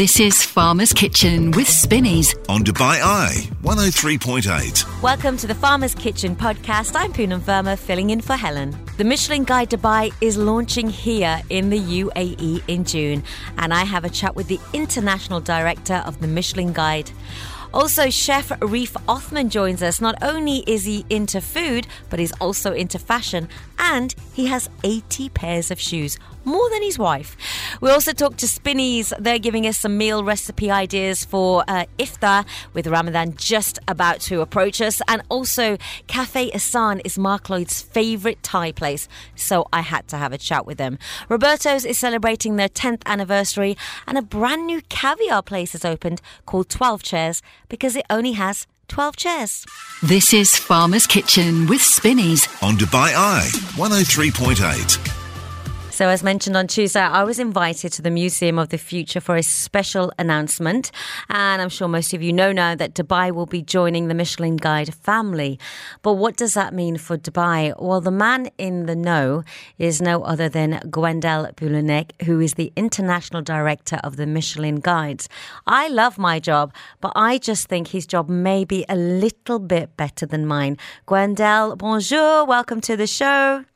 This is Farmer's Kitchen with Spinneys. on Dubai Eye 103.8. Welcome to the Farmer's Kitchen podcast. I'm Poonam Verma, filling in for Helen. The Michelin Guide Dubai is launching here in the UAE in June, and I have a chat with the international director of the Michelin Guide. Also, Chef Reif Othman joins us. Not only is he into food, but he's also into fashion, and he has 80 pairs of shoes, more than his wife. We also talked to Spinneys. They're giving us some meal recipe ideas for uh, iftar with Ramadan just about to approach us. And also, Cafe Asan is Mark Lloyd's favourite Thai place, so I had to have a chat with them. Roberto's is celebrating their 10th anniversary, and a brand new caviar place has opened called 12 Chairs because it only has 12 chairs. This is Farmer's Kitchen with Spinneys. On Dubai Eye 103.8. So, as mentioned on Tuesday, I was invited to the Museum of the Future for a special announcement. And I'm sure most of you know now that Dubai will be joining the Michelin Guide family. But what does that mean for Dubai? Well, the man in the know is no other than Gwendal Poullennec, who is the international director of the Michelin Guides. I love my job, but I just think his job may be a little bit better than mine. Gwendal, bonjour, welcome to the show.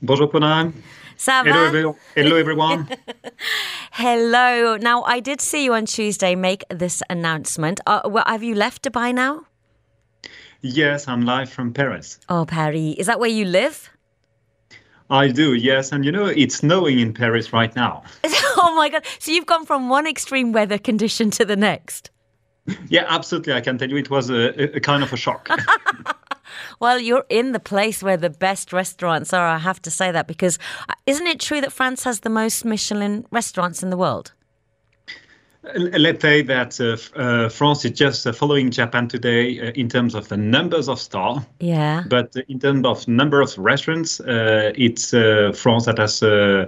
Bonjour Poonam. Hello, everyone. Hello everyone. Hello. Now, I did see you on Tuesday make this announcement. Uh, well, have you left Dubai now? yes, I'm live from Paris. Oh, Paris. Is that where you live? I do, yes, and you know it's snowing in Paris right now. oh my God. So you've gone from one extreme weather condition to the next. Yeah, absolutely. I can tell you it was a- a kind of a shock. Well, you're in the place where the best restaurants are. I have to say that because uh, isn't it true that France has the most Michelin restaurants in the world? Let's say that uh, uh, France is just uh, following Japan today uh, in terms of the numbers of stars, Yeah. but in terms of number of restaurants, uh, it's uh, France that has uh,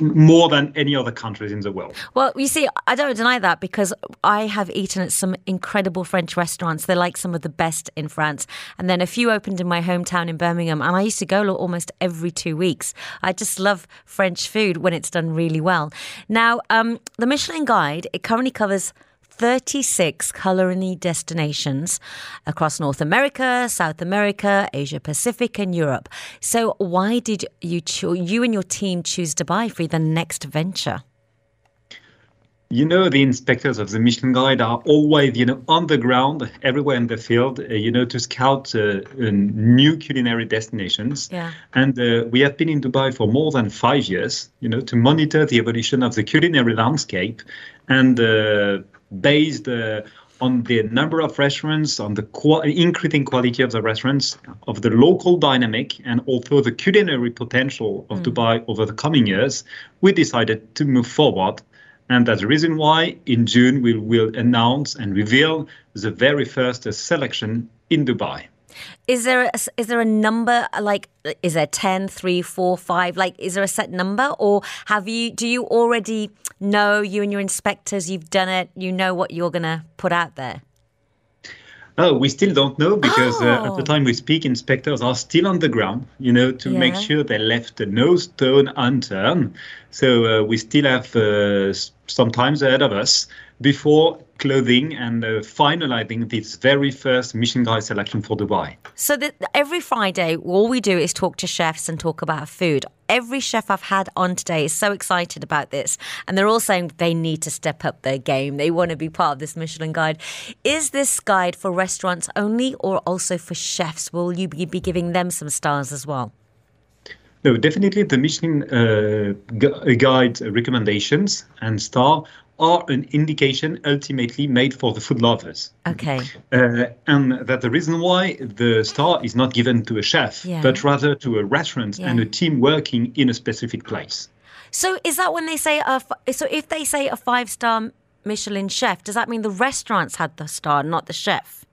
more than any other countries in the world. Well, you see, I don't deny that because I have eaten at some incredible French restaurants. They're like some of the best in France. And then a few opened in my hometown in Birmingham, and I used to go almost every two weeks. I just love French food when it's done really well. Now, um, the Michelin Guide, it currently covers 36 culinary destinations across North America, South America, Asia Pacific, and Europe. So, why did you cho- you and your team choose Dubai for the next venture? You know, the inspectors of the Michelin Guide are always, you know, on the ground, everywhere in the field, uh, you know, to scout uh, uh, new culinary destinations. Yeah. And uh, we have been in Dubai for more than five years, you know, to monitor the evolution of the culinary landscape and uh, based uh, on the number of restaurants, on the qua- increasing quality of the restaurants, of the local dynamic, and also the culinary potential of Dubai over the coming years, we decided to move forward. And that's the reason why in June we will announce and reveal the very first selection in Dubai. Is there a, is there a number like is there 10, 3, 4, 5 like is there a set number or have you do you already know you and your inspectors you've done it you know what you're going to put out there? Oh, we still don't know because uh, at Oh. the time we speak, inspectors are still on the ground, you know, to make sure they left the no stone unturned. So uh, we still have uh, some times ahead of us before clothing and uh, finalizing this very first Michelin Guide selection for Dubai. So that every Friday all we do is talk to chefs and talk about food. Every chef I've had on today is so excited about this and they're all saying they need to step up their game. They want to be part of this Michelin guide. Is this guide for restaurants only or also for chefs? Will you be be giving them some stars as well? No, definitely the Michelin uh, gu- guide recommendations and star are an indication ultimately made for the food lovers. Okay. Uh, and that the reason why the star is not given to a chef, Yeah. but rather to a restaurant and a team working in a specific place. So is that when they say a f- so if they say a five star Michelin chef, does that mean the restaurants had the star, not the chef?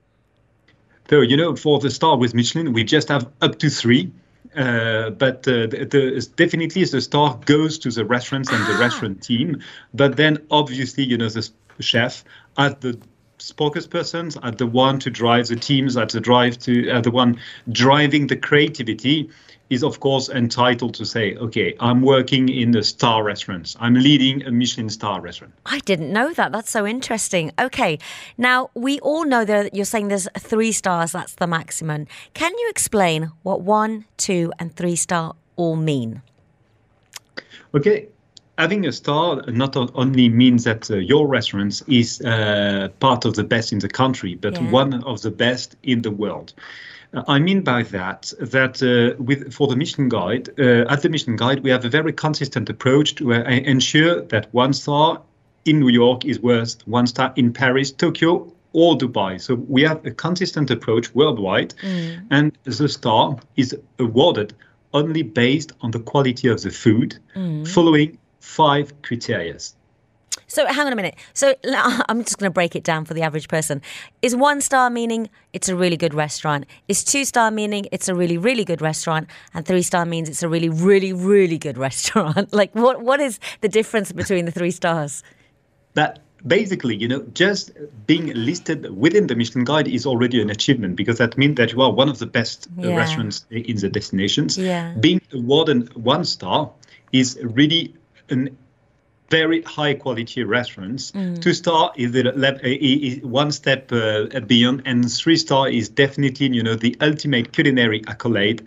So, you know, for the star with Michelin, we just have up to three. Uh, but uh, the, the, definitely the star goes to the restaurants and the restaurant team. But then obviously, you know, the chef has the spokespersons, are the one to drive the teams, are the drive to are the one driving the creativity is of course entitled to say, okay, I'm working in the star restaurants. I'm leading a Michelin star restaurant. I didn't know that. That's so interesting. Okay. Now, we all know that you're saying there's three stars, that's the maximum. Can you explain what one, two, and three star all mean? Okay. Having a star not only means that uh, your restaurant is uh, part of the best in the country, but Yeah. one of the best in the world. Uh, I mean by that that uh, with for the Michelin Guide, uh, at the Michelin Guide, we have a very consistent approach to uh, ensure that one star in New York is worth one star in Paris, Tokyo, or Dubai. So we have a consistent approach worldwide, and the star is awarded only based on the quality of the food, following five criteria. So, hang on a minute. So, I'm just going to break it down for the average person. Is one star meaning it's a really good restaurant? Is two star meaning it's a really, really good restaurant? And three star means it's a really, really, really good restaurant? like, what what is the difference between the three stars? that basically, you know, just being listed within the Michelin Guide is already an achievement because that means that you are one of the best uh, Yeah. restaurants in the destinations. Yeah. Being awarded one star is really an very high quality restaurants. Mm. Two star is the i- is one step uh, beyond, and three star is definitely you know the ultimate culinary accolade.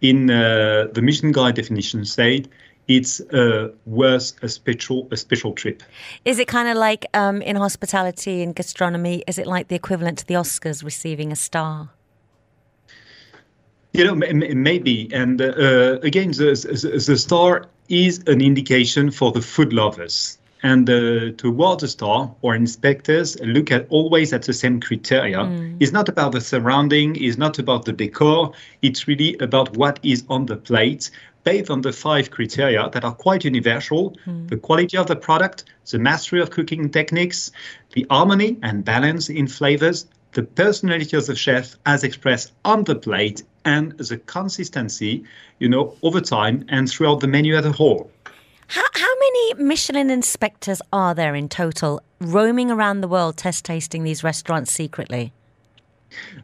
In uh, the Michelin Guide definition, said it's uh, worth a special a special trip. Is it kind of like um, in hospitality and gastronomy? Is it like the equivalent to the Oscars receiving a star? You know, maybe. And uh, again, the, the, the star is an indication for the food lovers. And uh, to a star, or inspectors look at always at the same criteria. It's not about the surrounding, it's not about the decor. It's really about what is on the plate, based on the five criteria that are quite universal: the quality of the product, the mastery of cooking techniques, the harmony and balance in flavors, the personality of the chef as expressed on the plate and the consistency, you know, over time and throughout the menu as a whole. How, how many Michelin inspectors are there in total roaming around the world test tasting these restaurants secretly?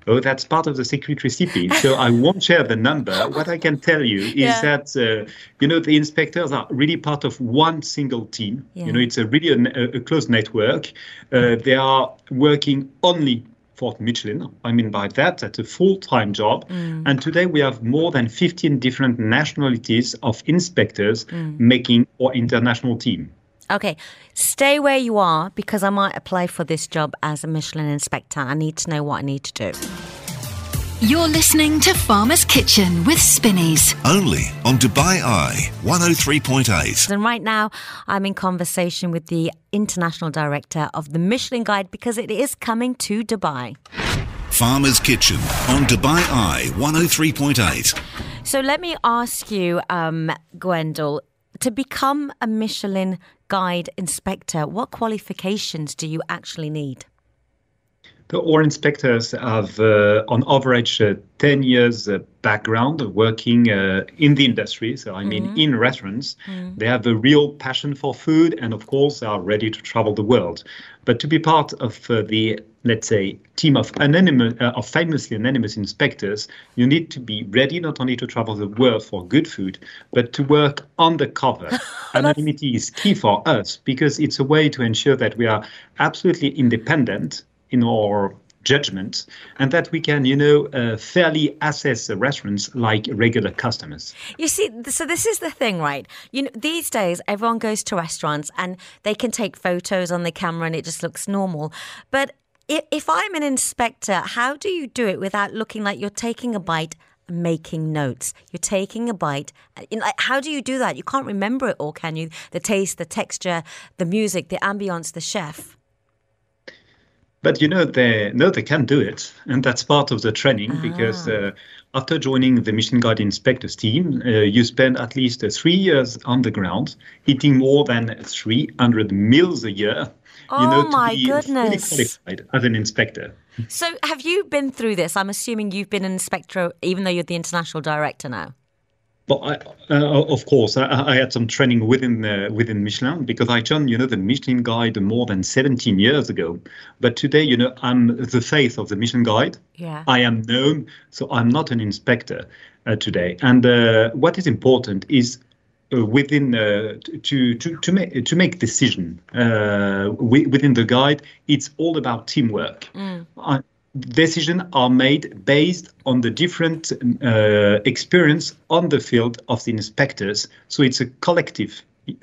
Oh, that's part of the secret recipe. So I won't share the number. What I can tell you is Yeah. that, uh, you know, the inspectors are really part of one single team. Yeah. You know, it's a really a, a close network. Uh, they are working only for Michelin. I mean by that, that's a full-time job. Mm. And today we have more than 15 different nationalities of inspectors mm. making our international team. Okay, stay where you are because I might apply for this job as a Michelin inspector. I need to know what I need to do. You're listening to Farmer's Kitchen with Spinneys. Only on Dubai Eye 103.8. And right now, I'm in conversation with the international director of the Michelin Guide because it is coming to Dubai. Farmer's Kitchen on Dubai Eye 103.8. So let me ask you, um, Gwendal, to become a Michelin Guide inspector, what qualifications do you actually need? The our inspectors have, uh, on average, uh, 10 years uh, background working uh, in the industry. So, I mean, in restaurants. They have a real passion for food and, of course, are ready to travel the world. But to be part of uh, the, let's say, team of, anonymous, uh, of famously anonymous inspectors, you need to be ready not only to travel the world for good food, but to work undercover. Anonymity is key for us because it's a way to ensure that we are absolutely independent in our judgment and that we can, you know, uh, fairly assess the restaurants like regular customers. You see, so this is the thing, right? You know, these days everyone goes to restaurants and they can take photos on the camera and it just looks normal. But if, if I'm an inspector, how do you do it without looking like you're taking a bite? Making notes. You're taking a bite. uh, how do you do that? You can't remember it all, can you? The taste, the texture, the music, the ambience, the chef. But you know, they no, they can do it, and that's part of the training because uh, after joining the Michelin Guide inspectors team, uh, you spend at least uh, three years on the ground, eating more than 300 meals a year. Oh you know, to my goodness. qualified as an inspector. So, have you been through this? I'm assuming you've been an inspector, even though you're the international director now. But I, uh, of course, I, I, had some training within uh, within Michelin because I joined, you know, the Michelin Guide more than 17 years ago. But today, you know, I'm the face of the Michelin Guide. Yeah. I am known, so I'm not an inspector uh, today. And uh, what is important is uh, within uh, to to to make to make decision within the guide. It's all about teamwork. Mm decisions are made based on the different uh, experience on the field of the inspectors. So it's a collective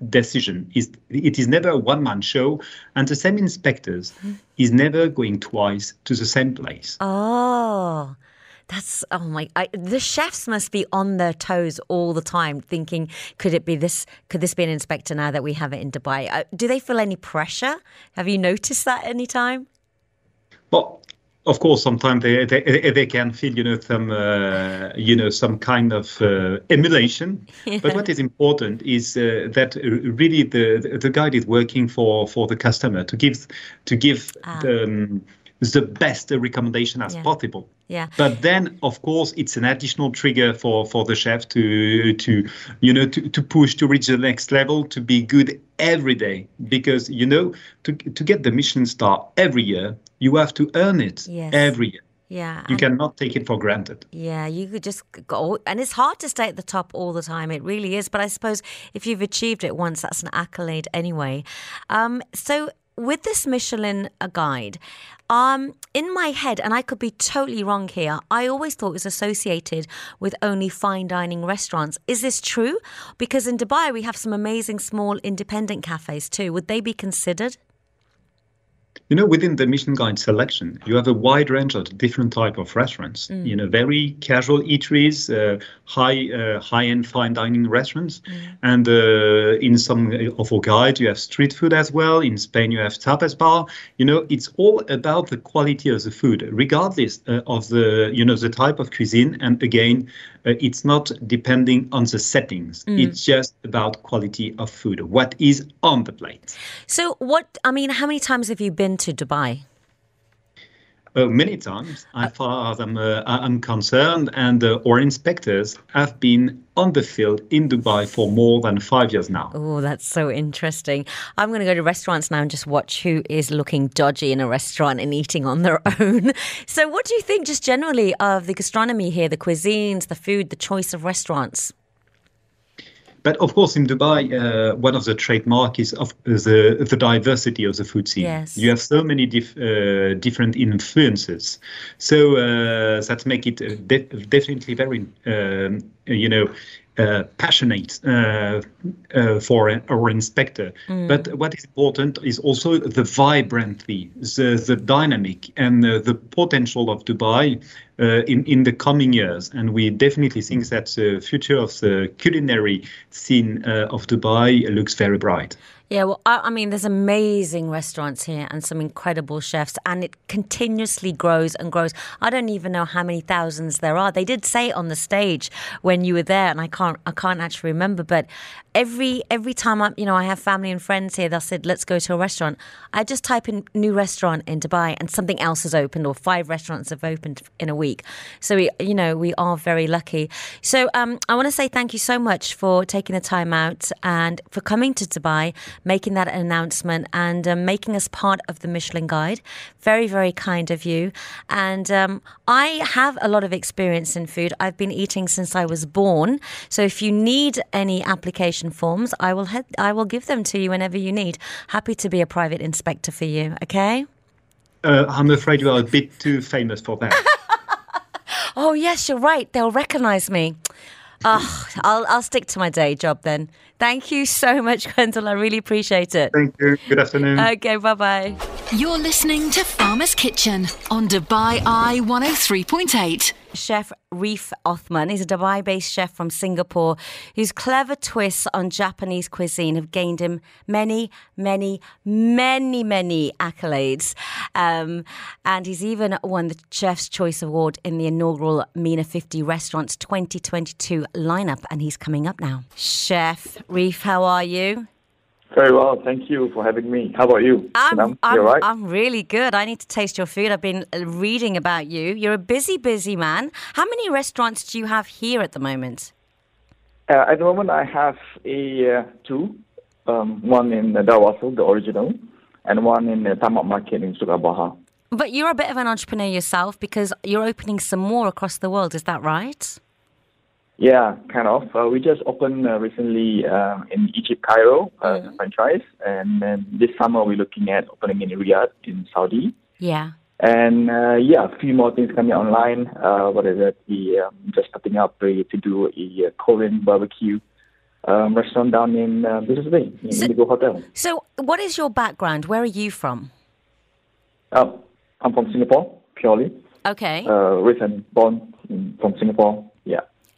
decision. It is never a one-man show, and the same inspectors is never going twice to the same place. Oh. That's oh my! I, the chefs must be on their toes all the time, thinking, "Could it be this? Could this be an inspector now that we have it in Dubai?" Uh, do they feel any pressure? Have you noticed that any time? Well, of course, sometimes they, they they can feel you know some uh, you know some kind of uh, emulation. Yeah. But what is important is uh, that really the the guide is working for for the customer to give to give ah. um, the best recommendation as yeah. possible. Yeah. But then, of course, it's an additional trigger for, for the chef to to you know to, to push to reach the next level to be good every day because you know to to get the Michelin star every year you have to earn it yes. every year. Yeah. You cannot take it for granted. Yeah, you could just go. And it's hard to stay at the top all the time. It really is. But I suppose if you've achieved it once, that's an accolade anyway. Um, so with this Michelin guide, um, in my head, and I could be totally wrong here, I always thought it was associated with only fine dining restaurants. Is this true? Because in Dubai, we have some amazing small independent cafes too. Would they be considered? You know within the Michelin guide selection you have a wide range of different type of restaurants mm. you know very casual eateries uh, high uh, high end fine dining restaurants. Mm. and uh, in some of our guides you have street food as well. In spain you have tapas bar. You know it's all about the quality of the food regardless uh, of the you know the type of cuisine. And again uh, it's not depending on the settings. Mm. it's just about quality of food. What is on the plate? So what i mean how many times have you been to Dubai? Uh, many times, as far as I'm, uh, I'm concerned, and uh, our inspectors have been on the field in Dubai for more than five years now. Oh, that's so interesting. I'm going to go to restaurants now and just watch who is looking dodgy in a restaurant and eating on their own. So, what do you think, just generally, of the gastronomy here, the cuisines, the food, the choice of restaurants? But of course, in Dubai, uh, one of the trademark is of the the diversity of the food scene. Yes. You have so many dif- uh, different influences, so uh, that make it uh, de- definitely very, um, you know, uh, passionate uh, uh, for our inspector. Mm. But what is important is also the vibrantly, the, the dynamic, and the potential of Dubai uh, in in the coming years. And we definitely think that the future of the culinary scene uh, of Dubai looks very bright. Yeah, well, I, I, mean, there's amazing restaurants here and some incredible chefs, and it continuously grows and grows. I don't even know how many thousands there are. They did say it on the stage when you were there, and I can't, I can't actually remember. But every every time I, you know, I have family and friends here, they'll said, "Let's go to a restaurant." I just type in new restaurant in Dubai, and something else has opened, or five restaurants have opened in a week. So we, you know, we are very lucky. So um, I want to say thank you so much for taking the time out and for coming to Dubai making that announcement and um, making us part of the Michelin Guide. Very, very kind of you. And um, I have a lot of experience in food. I've been eating since I was born. So if you need any application forms, I will head, I will give them to you whenever you need. Happy to be a private inspector for you. Okay. Uh, I'm afraid you are a bit too famous for that. oh yes, you're right. They'll recognise me. Oh, I'll I'll stick to my day job then. Thank you so much, Gwendal. I really appreciate it. Thank you. Good afternoon. Okay, bye bye. You're listening to Farmer's Kitchen on Dubai Eye 103.8. Chef Reif Othman is a Dubai based chef from Singapore whose clever twists on Japanese cuisine have gained him many, many, many, many accolades. Um, and he's even won the Chef's Choice Award in the inaugural MENA 50 Restaurants 2022 lineup. And he's coming up now. Chef Reef, how are you? Very well, thank you for having me. How about you? I'm, I'm, right? I'm really good. I need to taste your food. I've been uh, reading about you. You're a busy, busy man. How many restaurants do you have here at the moment? Uh, at the moment, I have a uh, two, um, one in uh, Dar Wasl, the original, and one in the Time Out Market in Souk Al Bahar. But you're a bit of an entrepreneur yourself because you're opening some more across the world. Is that right? Yeah, kind of. Uh, we just opened uh, recently uh, in Egypt, Cairo, uh, franchise, and then this summer we're looking at opening in Riyadh in Saudi. Yeah. And uh, yeah, a few more things coming online. Uh, what is it? We um, just starting up uh, to do a uh, Korean barbecue um, restaurant down in uh, Business Bay, in So- Indigo Hotel. So, what is your background? Where are you from? Uh, I'm from Singapore, purely. Okay. Uh, raised and born in, from Singapore.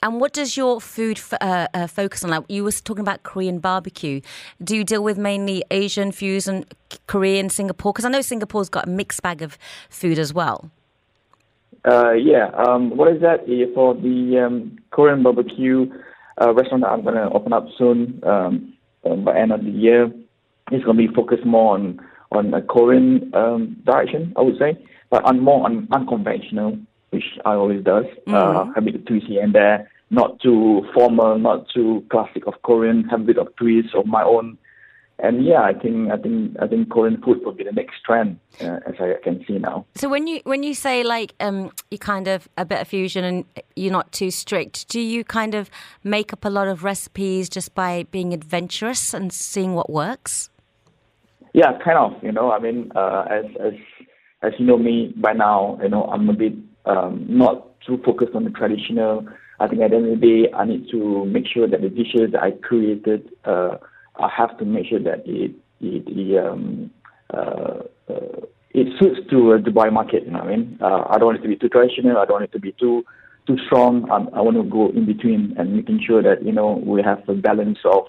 And what does your food f- uh, uh, focus on? Like you were talking about Korean barbecue. Do you deal with mainly Asian fusion, Korean, Singapore? Because I know Singapore's got a mixed bag of food as well. Uh, yeah. Um, what is that? Uh, For the um, Korean barbecue uh, restaurant that I'm going to open up soon um, um, by end of the year, it's going to be focused more on on a Korean um, direction, I would say, but on more on unconventional, which I always does. Uh, a bit of twist here and there, not too formal, not too classic of Korean. Have a bit of twist of my own. And yeah, I think I think I think Korean food will be the next trend, uh, as I can see now. So when you when you say like um, you kind of a bit of fusion and you're not too strict, do you kind of make up a lot of recipes just by being adventurous and seeing what works? Yeah, kind of. You know, I mean, uh, as as as you know me by now, you know, I'm a bit um, not too focused on the traditional. I think at the end of the day, I need to make sure that the dishes that I created, uh, I have to make sure that it it, it um, uh, uh, it suits to a Dubai market. You know what I mean? Uh, I don't want it to be too traditional. I don't want it to be too too strong. Um, I want to go in between and making sure that you know we have a balance of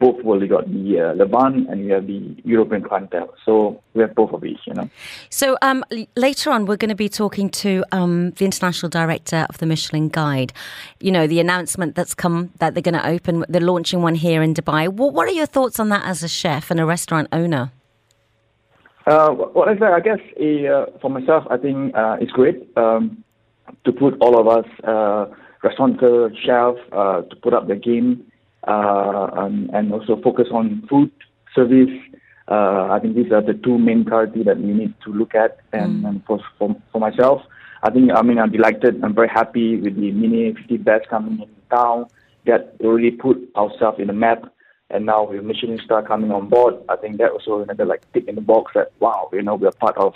both world. We got the uh, Levant and we have the European clientele. So we have both of each. You know. So um, l- later on, we're going to be talking to um, the international director of the Michelin Guide. You know, the announcement that's come that they're going to open, they're launching one here in Dubai. What, what are your thoughts on that as a chef and a restaurant owner? Uh, what I guess uh, for myself, I think uh, it's great um, to put all of us, uh, restaurateur, chef, uh, to put up the game uh, and, and also focus on food service. Uh, I think these are the two main priorities that we need to look at. And, and for, for for myself, I think I mean I'm delighted. I'm very happy with the MENA 50 best coming in town that really put ourselves in the map. And now with Michelin Star coming on board, I think that also another like tick in the box that wow, you know, we're part of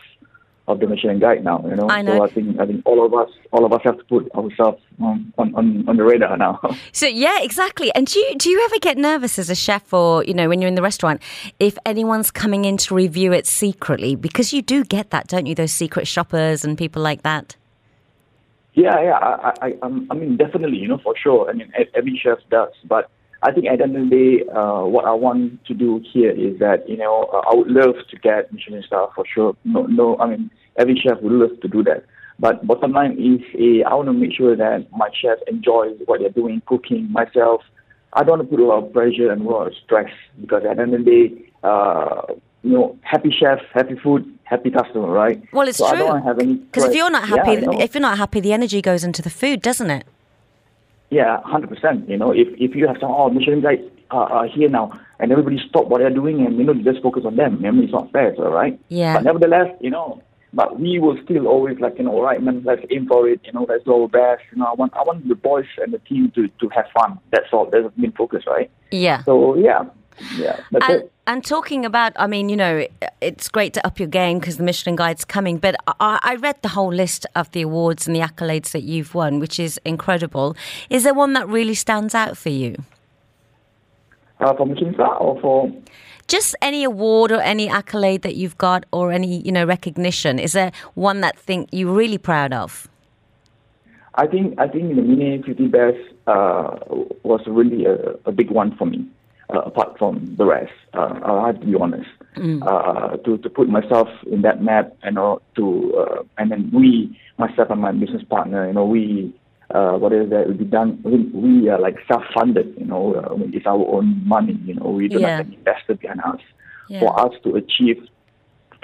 of the Michelin Guide now. You know, I know. so I think I think all of us all of us have to put ourselves on on, on, on the radar now. So yeah, exactly. And do you do you ever get nervous as a chef, or you know, when you're in the restaurant, if anyone's coming in to review it secretly? Because you do get that, don't you? Those secret shoppers and people like that. Yeah, yeah. I, I, I'm- I mean, definitely, you know, for sure. I mean, every chef does. But I think at the end of the day, uh, what I want to do here is that, you know, uh, I would love to get Michelin star for sure. No, no. I mean, every chef would love to do that. But bottom line is, uh, I want to make sure that my chef enjoys what they're doing, cooking myself. I don't want to put a lot of pressure and a lot of stress because at the end of the day, uh, you know, happy chef, happy food, happy customer, right? Well, it's so true. don't want to have any Because if you're not happy, know. if you're not happy, the energy goes into the food, doesn't it? Yeah, hundred percent. You know, if if you have some oh Michelin guys are, are here now and everybody stop what they're doing and you know you just focus on them. I mean, it's not fair, so, right? Yeah. But nevertheless, you know, but we will still always like you know, all right, man, let's aim for it. You know, let's do our best. You know, I want I want the boys and the team to to have fun. That's all. That's the main focus, right? Yeah. So yeah, yeah, And, and talking about, I mean, you know, it's great to up your game because the Michelin Guide's coming. But I, I read the whole list of the awards and the accolades that you've won, which is incredible. Is there one that really stands out for you? Uh, for Michelin star or for Just any award or any accolade that you've got, or any you know recognition. Is there one that think you're really proud of? I think I think the MENA 50 best uh, was really a, a big one for me. Uh, apart from the rest, uh, I have to be honest. Uh, to to put myself in that map, you know, to uh, and then we, myself and my business partner, you know, we. Uh, what is that? We done. We, we are like self-funded. You know, uh, it's our own money. You know, we don't Yeah. have an investor behind us. Yeah. For us to achieve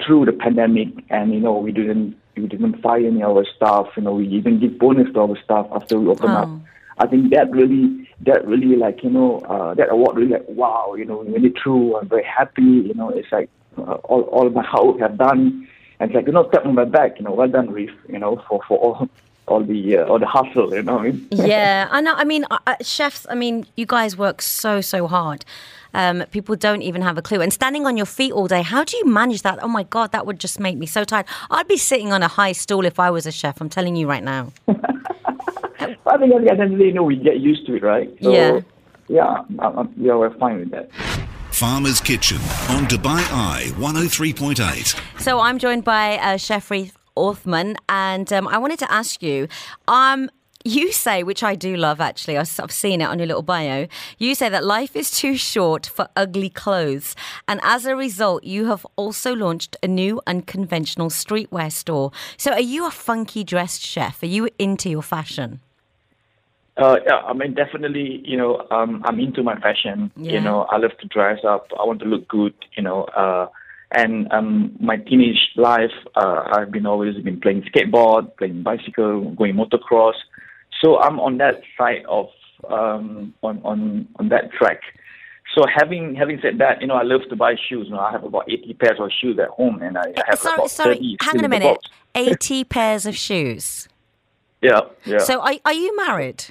through the pandemic, and you know, we didn't we didn't fire any of our staff. You know, we even give bonus to our staff after we open up. I think that really, that really like you know, uh, that award really like wow, you know, really true. I'm very happy. You know, it's like uh, all all my hard work have done, and it's like you know, tap on my back. You know, well done, Reif. You know, for for all all the uh, all the hustle. You know what I mean? yeah, I know. I mean, uh, chefs. I mean, you guys work so so hard. Um, people don't even have a clue. And standing on your feet all day, how do you manage that? Oh my God, that would just make me so tired. I'd be sitting on a high stool if I was a chef. I'm telling you right now. I think at the end of the day, you know, we get used to it, right? So, Yeah. Yeah, I, I, yeah, we're fine with that. Farmer's Kitchen on Dubai Eye 103.8. So I'm joined by uh, Chef Reif Othman, and um, I wanted to ask you. Um, you say, which I do love actually, I've I've seen it on your little bio. You say that life is too short for ugly clothes. And as a result, you have also launched a new unconventional streetwear store. So are you a funky dressed chef? Are you into your fashion? Uh, yeah, I mean, definitely, you know, um, I'm into my fashion. Yeah. You know, I love to dress up. I want to look good, you know. Uh, and um, my teenage life, uh, I've been always been playing skateboard, playing bicycle, going motocross. So I'm on that side of um, on on on that track. So having having said that, you know, I love to buy shoes. You know, I have about 80 pairs of shoes at home, and I I have sorry, about sorry, 30 hang on a minute. 80 pairs of shoes. Yeah, yeah. So are, are you married?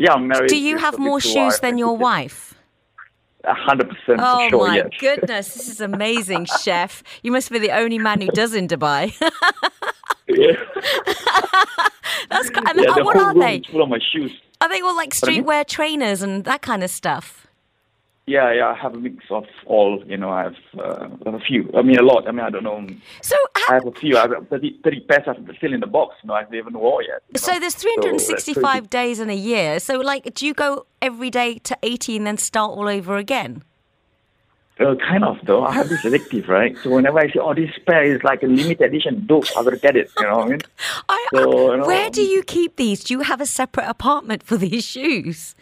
Yeah, I'm married. Do you have more shoes than your wife? A hundred percent Oh sure. my yes. goodness, this is amazing, chef. You must be the only man who does in Dubai. Yeah. That's kind yeah, uh, the what whole are room they? is full of my shoes. Are they all like streetwear trainers and that kind of stuff? Yeah, yeah, I have a mix of all. You know, I have, uh, a few. I mean, a lot. I mean, I don't know. So, I have a few. I have 30, 30 pairs are still in the box. You know, I haven't even wore yet. so know. there's So 365 days in a year. So, like, do you go every day to 80 and then start all over again? Uh, kind of though. I have this selective, right? So whenever I say, "Oh, this pair is like a limited edition," those I will get it. You know what I mean? I, So, I- you know- where do you keep these? Do you have a separate apartment for these shoes?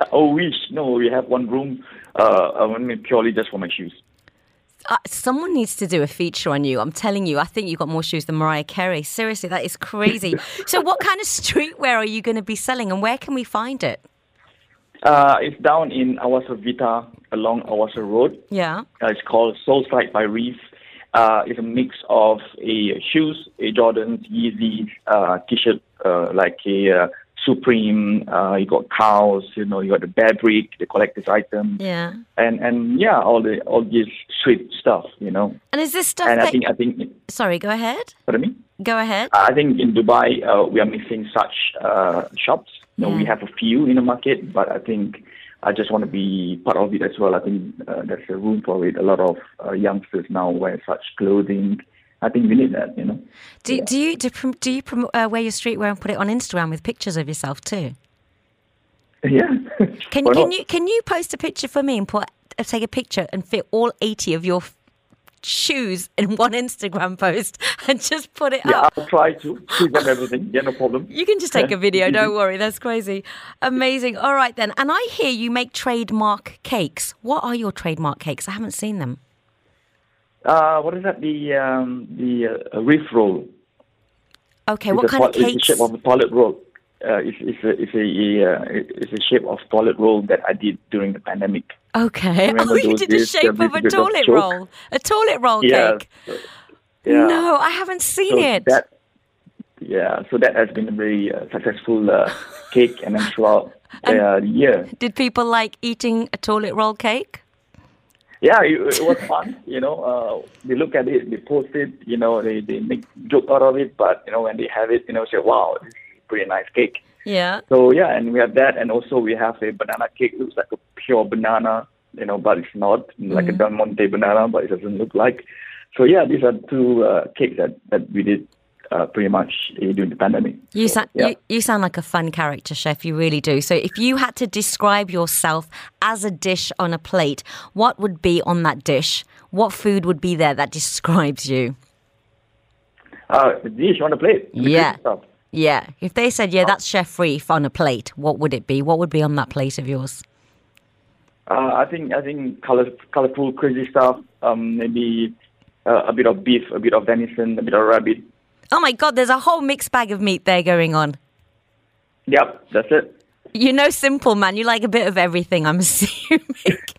oh, wish. No, we have one room. Uh, I mean, purely just for my shoes. Uh, someone needs to do a feature on you. I'm telling you, I think you've got more shoes than Mariah Carey. Seriously, that is crazy. so, what kind of streetwear are you going to be selling and where can we find it? Uh, it's down in Awasa Vita along Al Wasl Road. Yeah. Uh, it's called Soul Strike by Reif. Uh, it's a mix of a shoes, a Jordans, Yeezys, uh, t-shirt uh, like a uh, Supreme. Uh, you got KAWS, you know, you got the Bear Brick, the collector's item, Yeah. and and yeah, all the all this street stuff, you know. And is this stuff And I think I think, Sorry, go ahead. pardon me. Go ahead. I think in Dubai uh, we are missing such uh, shops. You know, we have a few in the market, but I think I just want to be part of it as well. I think uh, there's a room for it. A lot of uh, youngsters now wear such clothing. I think we need that. You know. Do, do you do, do you prom- uh, wear your streetwear and put it on Instagram with pictures of yourself too? Yeah. Can Why can not? you can you post a picture for me and put uh, take a picture and fit all eighty of your shoes in one Instagram post and just put it Yeah, up? I'll try to keep up everything. Yeah, no problem. You can just take a video. Don't worry. That's crazy. Amazing. All right then. And I hear you make trademark cakes. What are your trademark cakes? I haven't seen them. Uh, what is that? The um, the uh, reef roll. Okay. It's what kind of to- It's the shape of a toilet roll. Uh, it's, it's a it's a uh, it's a shape of toilet roll that I did during the pandemic. Okay. Oh, you did the shape of a bit of toilet roll. A toilet roll Yeah. cake. Yeah. No, I haven't seen So it. That, yeah, so that has been a very uh, successful uh, cake, and then throughout uh, the year, Did people like eating a toilet roll cake? Yeah, it, it was fun. You know, uh, they look at it, they post it, you know, they they make joke out of it, but you know, when they have it, you know, say, wow, this is a pretty nice cake. Yeah. So yeah, and we have that, and also we have a banana cake. Looks like a pure banana, you know, but it's not like Mm-hmm. a Del Monte banana, but it doesn't look like. So yeah, these are two uh, cakes that that we did uh, pretty much uh, during the pandemic. You So, sound yeah. you, you sound like a fun character, chef. You really do. So, if you had to describe yourself as a dish on a plate, what would be on that dish? What food would be there that describes you? Uh, dish on a plate. Yeah. Yeah. If they said, "Yeah, that's Chef Reif on a plate," what would it be? What would be on that plate of yours? Uh, I think I think color, colorful, crazy stuff. Um, maybe uh, a bit of beef, a bit of venison, a bit of rabbit. Oh my God! There's a whole mixed bag of meat there going on. Yep, that's it. You know, simple man. You like a bit of everything. I'm assuming.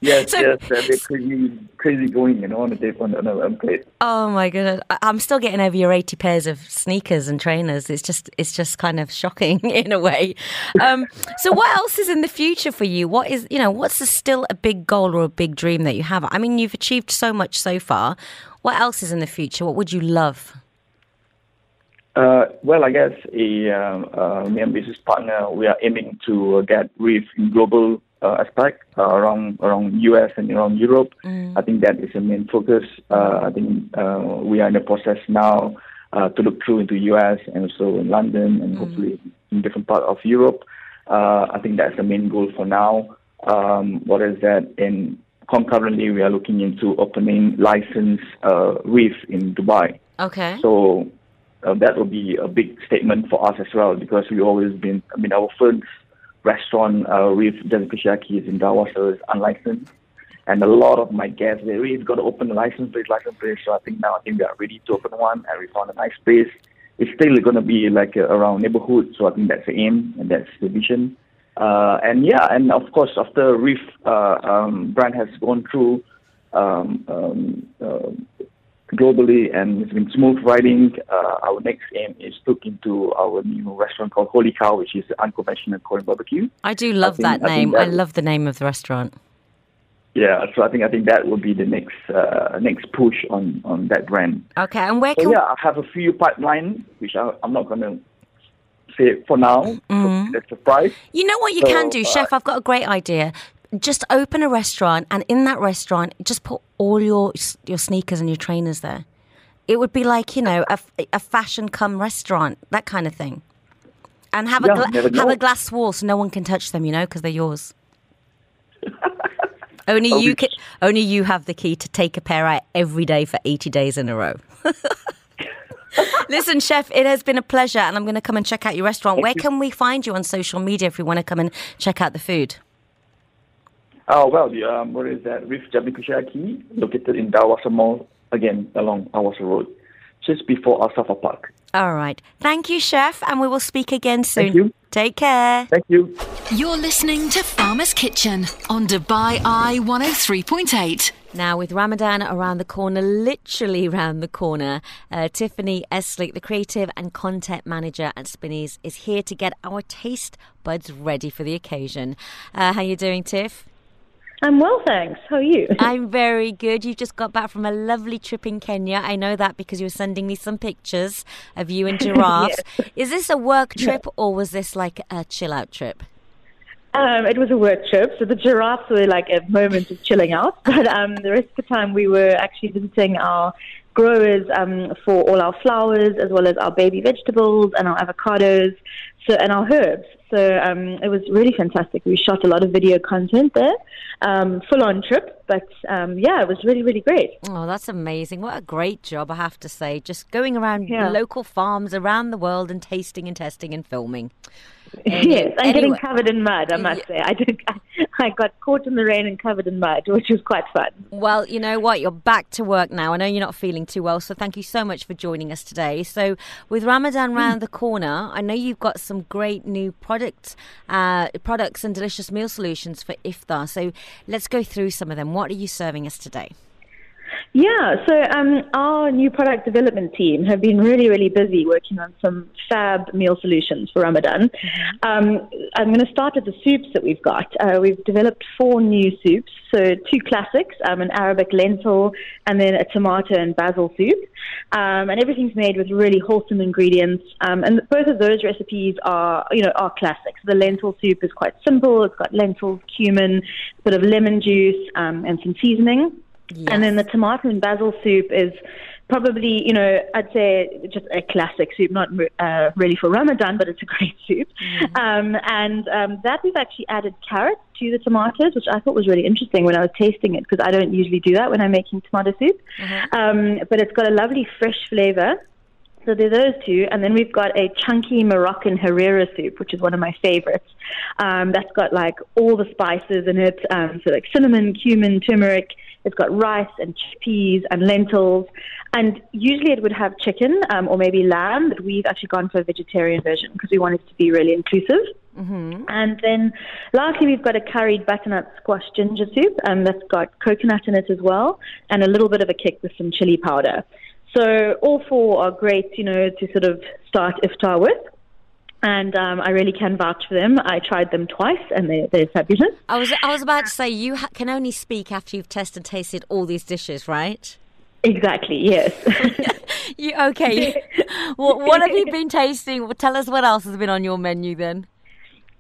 Yes, So- yes, a bit crazy, crazy going, you know, on a day on, on a on a plate. Oh my goodness! I'm still getting over your 80 pairs of sneakers and trainers. It's just, it's just kind of shocking in a way. Um, so, what else is in the future for you? What is, you know, what's still a big goal or a big dream that you have? I mean, you've achieved so much so far. What else is in the future? What would you love? Uh, well, I guess a um, uh, me and business partner, we are aiming to uh, get in global uh, aspect uh, around around US and around Europe. I think that is the main focus. Uh, I think uh, we are in the process now uh, to look through into US and also in London and hopefully in different part of Europe. Uh, I think that's the main goal for now. Um, what is that? And concurrently, we are looking into opening license uh, Reif in Dubai. Okay. So uh, that will be a big statement for us as well because we've always been. I mean, our first restaurant uh, with Jazikashaki is in Dar Wasl is unlicensed, and a lot of my guests they really got to open a license plate, license plate. So I think now I think we are ready to open one, and we found a nice place. It's still going to be like uh, around neighborhood, so I think that's the aim and that's the vision. Uh, and yeah, and of course, after Reif uh, um, brand has gone through um, um, uh, globally and it's been smooth riding. Uh, our next aim is to look into our new restaurant called Holy Cow, which is unconventional Korean barbecue. I do love think- that name. I that- love the name of the restaurant. Yeah, so I think I think that will be the next uh, next push on, on that brand. Okay. And where So can yeah, I have a few pipeline which I, I'm not going to say for now. Mm-hmm. That's a surprise. You know what you So, can do, uh, chef? I've got a great idea. Just open a restaurant, and in that restaurant, just put all your your sneakers and your trainers there. It would be like you know a, a fashion come restaurant, that kind of thing. And have Yeah, a gla- have a glass wall so no one can touch them, you know, because they're yours. only I'll you can. Only you have the key to take a pair out every day for eighty days in a row. Listen, chef, it has been a pleasure, and I'm going to come and check out your restaurant. Where can we find you on social media if we want to come and check out the food? Oh well, the, um, what is that? Reif Jabikushaki, located in Dar Wasl Mall, again along Al Wasl Road, just before Al Safa Park. All right. Thank you, chef, and we will speak again soon. Thank you. Take care. Thank you. You're listening to Farmer's Kitchen on Dubai Eye 103.8. Now, with Ramadan around the corner, literally around the corner, uh, Tiffany Eslick, the creative and content manager at Spinneys, is here to get our taste buds ready for the occasion. Uh, how you doing, Tiff? I'm well, thanks. How are you? I'm very good. You've just got back from a lovely trip in Kenya. I know that because you were sending me some pictures of you and giraffes. Is this a work trip or was this like a chill out trip? Um, it was a work trip, so the giraffes were like a moment of chilling out. But um, the rest of the time, we were actually visiting our growers um, for all our flowers, as well as our baby vegetables and our avocados, so and our herbs. So um, it was really fantastic. We shot a lot of video content there, um, full on trip. But um, yeah, it was really, really great. Oh, that's amazing. What a great job, I have to say. Just going around Yeah. local farms around the world and tasting and testing and filming. Yes, getting anyway. covered in mud. I must say, I did. I got caught in the rain and covered in mud, which was quite fun. Well, you know what? You're back to work now. I know you're not feeling too well, so thank you so much for joining us today. So, with Ramadan round the corner, I know you've got some great new products, uh, products and delicious meal solutions for iftar. So, let's go through some of them. What are you serving us today? Yeah, so um, our new product development team have been really, really busy working on some fab meal solutions for Ramadan. Um, I'm going to start with the soups that we've got. Uh, we've developed four new soups, so two classics, um, an Arabic lentil, and then a tomato and basil soup. Um, and everything's made with really wholesome ingredients. Um, and both of those recipes are, you know, are classics. The lentil soup is quite simple. It's got lentils, cumin, a bit of lemon juice, um, and some seasoning. And then the tomato and basil soup is probably, you know, I'd say just a classic soup, not uh, really for Ramadan, but it's a great soup. Um, and um, that we've actually added carrots to the tomatoes, which I thought was really interesting when I was tasting it because I don't usually do that when I'm making tomato soup. Um, but it's got a lovely fresh flavor. So there are those two, and then we've got a chunky Moroccan Harira soup, which is one of my favorites. Um, that's got like all the spices in it, um, so like cinnamon, cumin, turmeric. It's got rice and chickpeas and lentils, And usually it would have chicken um, or maybe lamb, but we've actually gone for a vegetarian version because we wanted to be really inclusive. Mm-hmm. And then lastly, we've got a curried butternut squash ginger soup um, that's got coconut in it as well, and a little bit of a kick with some chili powder. So all four are great, you know, to sort of start iftar with. And um, I really can vouch for them. I tried them twice, and they're, they're fabulous. I was I was about to say you ha- can only speak after you've tested and tasted all these dishes, right? Exactly. Yes. you okay? what, what have you been tasting? Tell us what else has been on your menu then.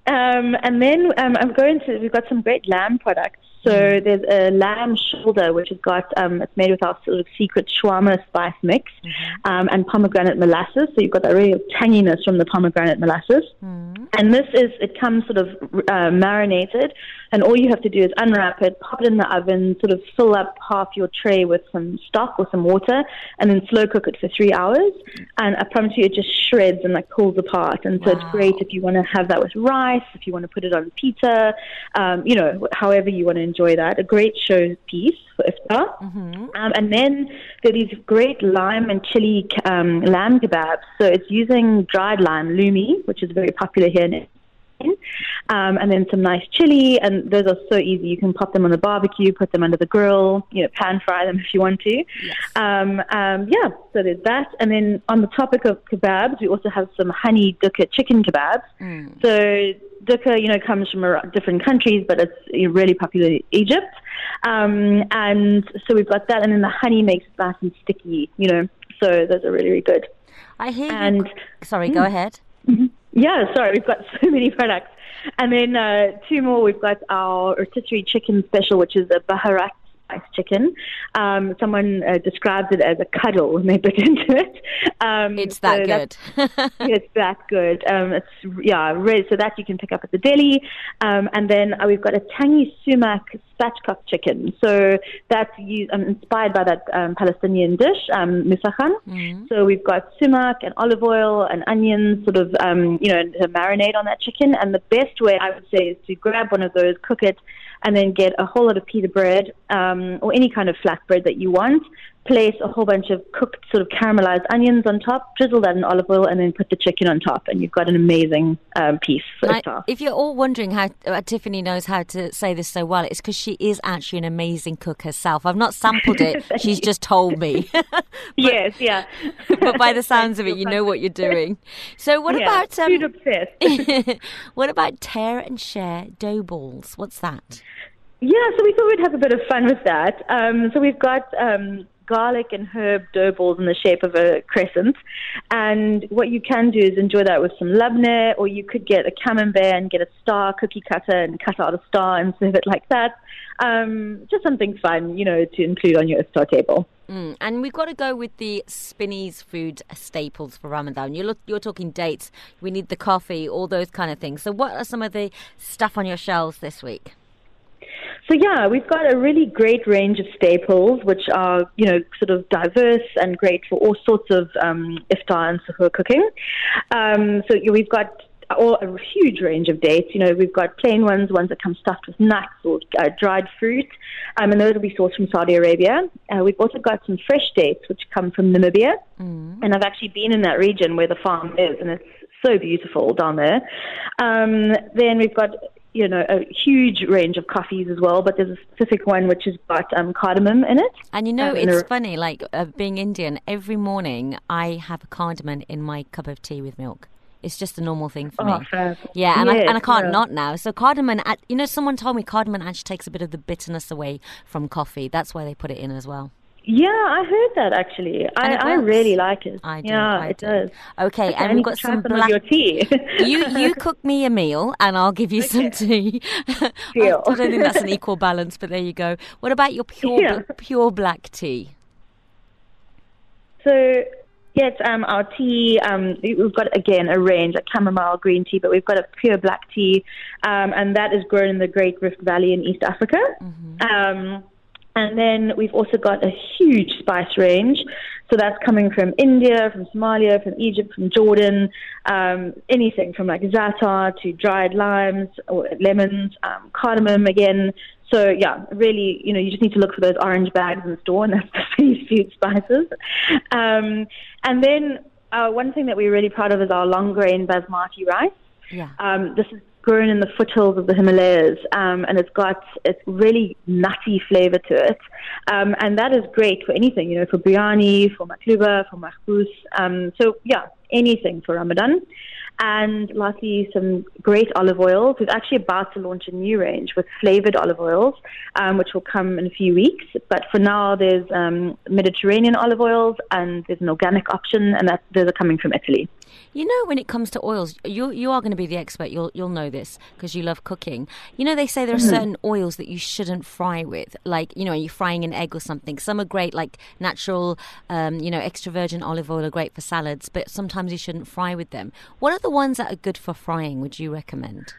Um, and then um, I'm going to. We've got some great lamb products. So mm. there's a lamb shoulder, which has got um, it's made with our sort of secret shawarma spice mix, mm-hmm. um, and pomegranate molasses. So you've got that real tanginess from the pomegranate molasses. Mm. And this is it comes sort of uh, marinated, and all you have to do is unwrap it, pop it in the oven, sort of fill up half your tray with some stock or some water, and then slow cook it for three hours. And I promise you, it just shreds and like pulls apart. And so wow. it's great if you want to have that with rice, if you want to put it on pizza, um, you know, however you want to enjoy that. A great showpiece for iftar. Mm-hmm. Um, and then there are these great lime and chili um, lamb kebabs. So it's using dried lime, lumi, which is very popular here in um, and then some nice chili, and those are so easy. You can pop them on the barbecue, put them under the grill, you know, pan fry them if you want to. Yes. Um, um, yeah, so there's that. And then on the topic of kebabs, we also have some honey dukkha chicken kebabs. Mm. So dukkha, you know, comes from different countries, but it's really popular in Egypt. Um, and so we've got that, and then the honey makes it nice and sticky, you know. So those are really, really good. I hear. And you... sorry, mm, go ahead. Yeah, sorry, we've got so many products. And then uh, two more, we've got our rotisserie chicken special, which is a Baharat spice chicken. Um, someone uh, described it as a cuddle when they bit into it. Um, it's that so good. it's that good. Um, it's yeah, really, so that you can pick up at the deli. Um, and then uh, we've got a tangy sumac spatchcock chicken. So that's used, um, inspired by that um, Palestinian dish, um, musakhan. Mm-hmm. So we've got sumac and olive oil and onions, sort of, um, you know, to marinate on that chicken. And the best way I would say is to grab one of those, cook it, and then get a whole lot of pita bread um, or any kind of flatbread that you want. Place a whole bunch of cooked, sort of caramelized onions on top, drizzle that in olive oil, and then put the chicken on top, and you've got an amazing um, piece. I, if you're all wondering how uh, Tiffany knows how to say this so well, it's because she is actually an amazing cook herself. I've not sampled it; she's you. just told me. but, yes, yeah. but by the sounds of it, you know what you're doing. So, what yeah, about um, food obsessed? what about tear and share dough balls? What's that? Yeah, so we thought we'd have a bit of fun with that. Um, so we've got um, garlic and herb dough balls in the shape of a crescent. And what you can do is enjoy that with some labneh, or you could get a camembert and get a star cookie cutter and cut out a star and serve it like that. Um, just something fun, you know, to include on your iftar table. Mm, and we've got to go with the Spinneys food staples for Ramadan. You're, you're talking dates, we need the coffee, all those kind of things. So, what are some of the stuff on your shelves this week? So yeah, we've got a really great range of staples, which are you know sort of diverse and great for all sorts of um, iftar and suhoor cooking. Um, so we've got all, a huge range of dates. You know, we've got plain ones, ones that come stuffed with nuts or uh, dried fruit, um, and those will be sourced from Saudi Arabia. Uh, we've also got some fresh dates, which come from Namibia, mm. and I've actually been in that region where the farm is, and it's so beautiful down there. Um, then we've got you know, a huge range of coffees as well, but there's a specific one which has got um, cardamom in it. And you know, uh, it's a... funny, like uh, being Indian, every morning I have a cardamom in my cup of tea with milk. It's just a normal thing for oh, me. Fair. Yeah, and, yes, I, and I can't yeah. not now. So cardamom, you know, someone told me cardamom actually takes a bit of the bitterness away from coffee. That's why they put it in as well. Yeah, I heard that actually. I, I really like it. I do. Yeah, I it do. does. Okay, and we've got some black. Your tea. you you cook me a meal, and I'll give you some tea. I, don't think that's an equal balance, but there you go. What about your pure yeah. pure black tea? So Yes, um, our tea, um, we've got again a range, a chamomile green tea, but we've got a pure black tea, um, and that is grown in the Great Rift Valley in East Africa. Mm-hmm. And then we've also got a huge spice range. So that's coming from India, from Somalia, from Egypt, from Jordan, um, anything from like za'atar to dried limes or lemons, um, cardamom again, So yeah, really, you know, you just need to look for those orange bags in the store, and that's the Spinneys Food Spices. Um, and then uh, one thing that we're really proud of is our long grain basmati rice. Yeah. Um, this is grown in the foothills of the Himalayas, um, and it's got a really nutty flavor to it, um, and that is great for anything, you know, for biryani, for makluba, for mahbus. Um, so yeah, anything for Ramadan. And lastly, some great olive oils. We're actually about to launch a new range with flavored olive oils, um, which will come in a few weeks. But for now, there's um, Mediterranean olive oils and there's an organic option, and that, those are coming from Italy. You know, when it comes to oils, you you are going to be the expert. You'll you'll know this because you love cooking. You know, they say there are Mm-hmm. certain oils that you shouldn't fry with, like you know, you're frying an egg or something. Some are great, like natural, um, you know, extra virgin olive oil are great for salads, but sometimes you shouldn't fry with them. What are the ones that are good for frying? Would you recommend?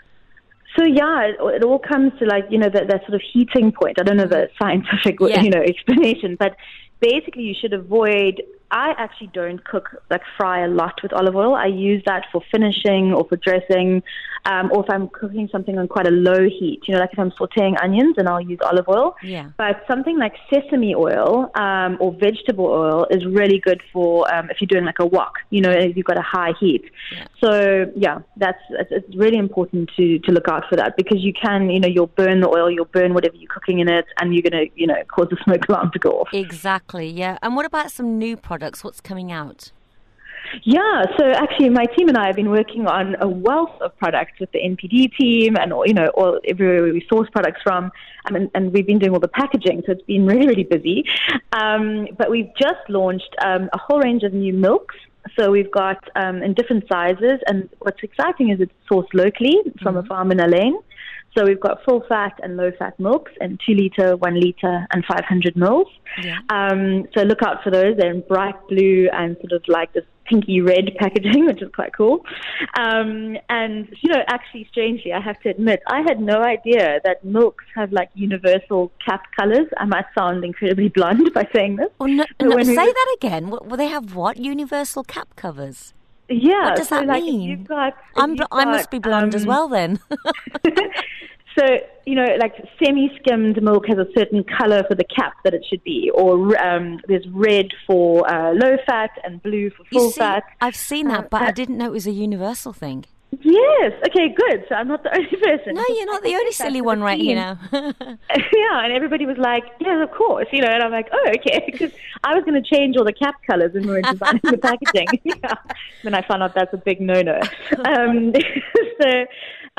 So yeah, it, it all comes to like you know that, that sort of heating point. I don't know the scientific Yeah. you know explanation, but basically you should avoid. I actually don't cook like fry a lot with olive oil. I use that for finishing or for dressing, um, or if I'm cooking something on quite a low heat. You know, like if I'm sautéing onions, and I'll use olive oil. Yeah. But something like sesame oil um, or vegetable oil is really good for um, if you're doing like a wok. You know, if you've got a high heat. So yeah, that's it's, it's really important to to look out for that because you can, you know, you'll burn the oil, you'll burn whatever you're cooking in it, and you're gonna, you know, cause the smoke alarm to go off. Exactly. Yeah. And what about some new products? What's coming out? Yeah, so actually, my team and I have been working on a wealth of products with the NPD team, and you know, all everywhere we source products from, and, and we've been doing all the packaging, so it's been really, really busy. Um, but we've just launched um, a whole range of new milks. So we've got um, in different sizes, and what's exciting is it's sourced locally from a farm in Al Ain. So we've got full fat and low fat milks in two liter, one liter, and 500 mils. Yeah. Um, so look out for those. They're in bright blue and sort of like this pinky red packaging, which is quite cool. Um, and you know, actually, strangely, I have to admit, I had no idea that milks have like universal cap colors. I might sound incredibly blunt by saying this. Oh no! No say we- that again. What, well, they have what? Universal cap covers. Yeah. What does so that like, mean? You've got, I'm. you've I must be blonde as um, well then. So, you know, like semi skimmed milk has a certain color for the cap that it should be, or um, there's red for uh, low fat and blue for full see, fat. I've seen that, Uh, but I didn't know it was a universal thing. Yes. Okay, good. So I'm not the only person. No, you're not the only silly one right here now. yeah, and everybody was like, "Yeah, of course," you know, and I'm like, "Oh, okay," because I was going to change all the cap colors when we were designing the packaging. yeah. Then I found out that's a big no-no. Um, so,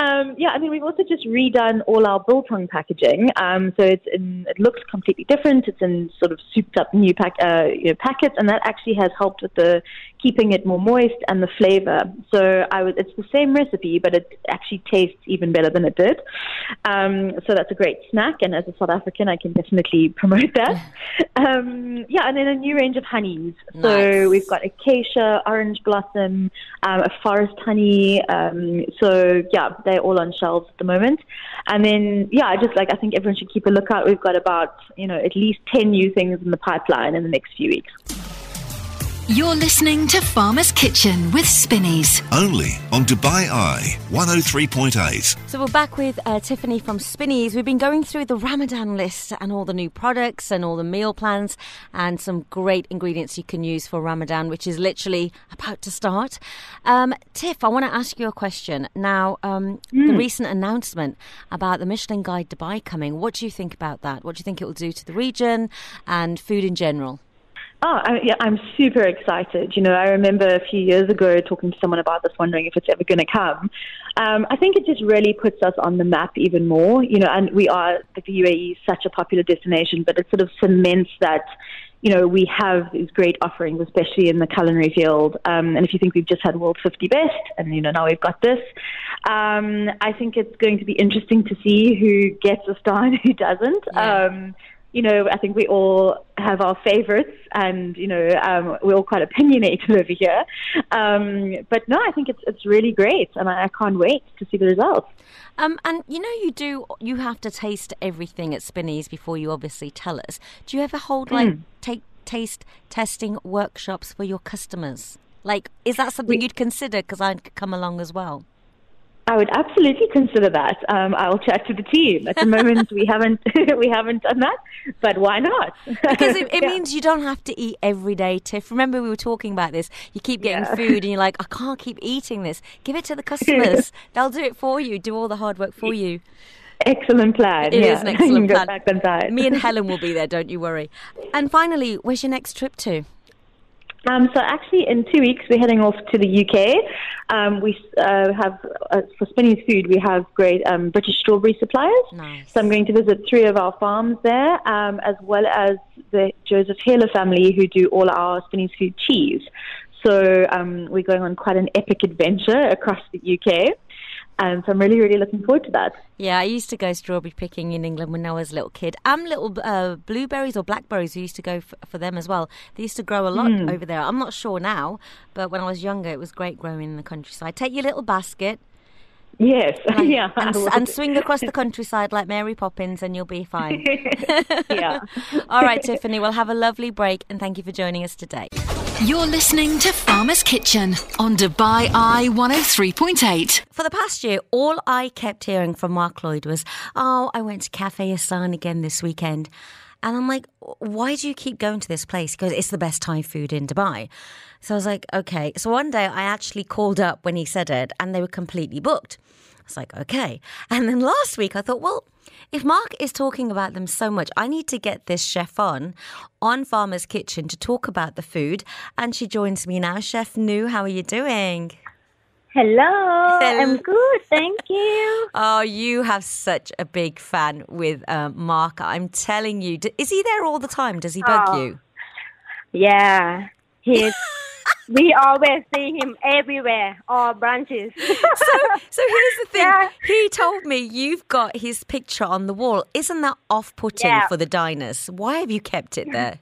um, yeah, I mean, we've also just redone all our biltong packaging. Um, so in, it looks completely different. It's in sort of souped-up new pack, uh, you know, packets, and that actually has helped with the keeping it more moist and the flavor. So I was, it's the same recipe, but it actually tastes even better than it did. Um, so that's a great snack, and as a South African, I can definitely promote that. um, yeah, and then a new range of honeys. Nice. So we've got acacia, orange blossom, um, a forest honey. Um, so yeah, they're all on shelves at the moment. And then yeah, I just like I think everyone should keep a lookout. We've got about you know at least ten new things in the pipeline in the next few weeks. You're listening to Farmer's Kitchen with Spinneys. Only on Dubai Eye 103.8. So we're back with uh, Tiffany from Spinneys. We've been going through the Ramadan list and all the new products and all the meal plans and some great ingredients you can use for Ramadan, which is literally about to start. Um, Tiff, I want to ask you a question. Now, um, the recent announcement about the Michelin Guide Dubai coming, what do you think about that? What do you think it will do to the region and food in general? Oh, I, yeah, I'm super excited. You know, I remember a few years ago talking to someone about this, wondering if it's ever going to come. Um, I think it just really puts us on the map even more. You know, and we are the UAE is such a popular destination, but it sort of cements that. You know, we have these great offerings, especially in the culinary field. Um, and if you think we've just had World 50 Best, and you know now we've got this, um, I think it's going to be interesting to see who gets a star and who doesn't. Yeah. Um, you know, I think we all have our favorites, and you know, um, we're all quite opinionated over here. Um, but no, I think it's it's really great, and I, I can't wait to see the results. Um, and you know, you do. You have to taste everything at Spinneys before you obviously tell us. Do you ever hold like take taste testing workshops for your customers? Like, is that something you'd consider? Because I could come along as well. I would absolutely consider that. Um, I'll chat to the team. At the moment, we haven't we haven't done that, but why not? Because it, it Yeah. means you don't have to eat every day, Tiff. Remember, we were talking about this. You keep getting Yeah. food, and you're like, I can't keep eating this. Give it to the customers. They'll do it for you. Do all the hard work for you. excellent plan. It is yeah. an excellent plan. Me and Helen will be there. Don't you worry. And finally, where's your next trip to? Um, so actually, in two weeks, we're heading off to the UK. Um, we uh, have uh, for Spinneys food, we have great um, British strawberry suppliers. Nice. So I'm going to visit three of our farms there, um, as well as the Joseph Heler family, who do all our Spinneys food cheese. So um, we're going on quite an epic adventure across the UK. Um, so I'm really, really looking forward to that. Yeah, I used to go strawberry picking in England when I was a little kid. And little uh, blueberries or blackberries, we used to go f- for them as well. They used to grow a lot over there. I'm not sure now, but when I was younger, it was great growing in the countryside. Take your little basket Yes, yeah, and, and swing across the countryside like Mary Poppins, and you'll be fine. yeah. All right, Tiffany, we'll have a lovely break, and thank you for joining us today. You're listening to Farmer's Kitchen on Dubai Eye 103.8. For the past year, all I kept hearing from Mark Lloyd was, Oh, I went to Cafe Isan again this weekend. And I'm like, Why do you keep going to this place? Because it's the best Thai food in Dubai. So I was like, Okay. So one day I actually called up when he said it, and they were completely booked. Like, Okay. And then last week I thought, Well, if Mark is talking about them so much, I need to get this chef on on Farmer's Kitchen to talk about the food. And she joins me now. Chef Nu, how are you doing? Hello, Hello. I'm good, thank you. Oh, you have such a big fan with uh, Mark. I'm telling you. Is he there all the time? Does he bug Oh. you? Yeah, he's. we always see him everywhere, all branches. So, so here's the thing. Yeah. He told me you've got his picture on the wall. Isn't that off-putting Yeah. for the diners? Why have you kept it there?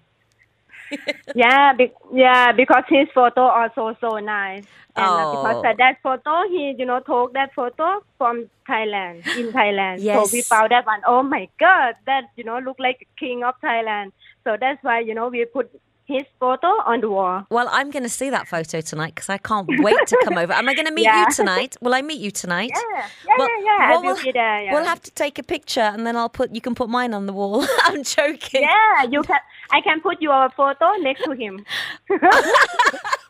yeah, be- yeah, because his photo also so nice. And uh, because Oh. uh, that photo, he you know took that photo from Thailand in Thailand. Yes. So we found that one. Oh my God, that you know look like a king of Thailand. So that's why you know we put his photo on the wall. Well, I'm going to see that photo tonight because I can't wait to come over. Am I going to meet Yeah. you tonight? Will I meet you tonight? Yeah, yeah, Well, yeah, yeah. well, there. Yeah. We'll have to take a picture and then I'll put. You can put mine on the wall. I'm joking. Yeah, you can. I can put your photo next to him.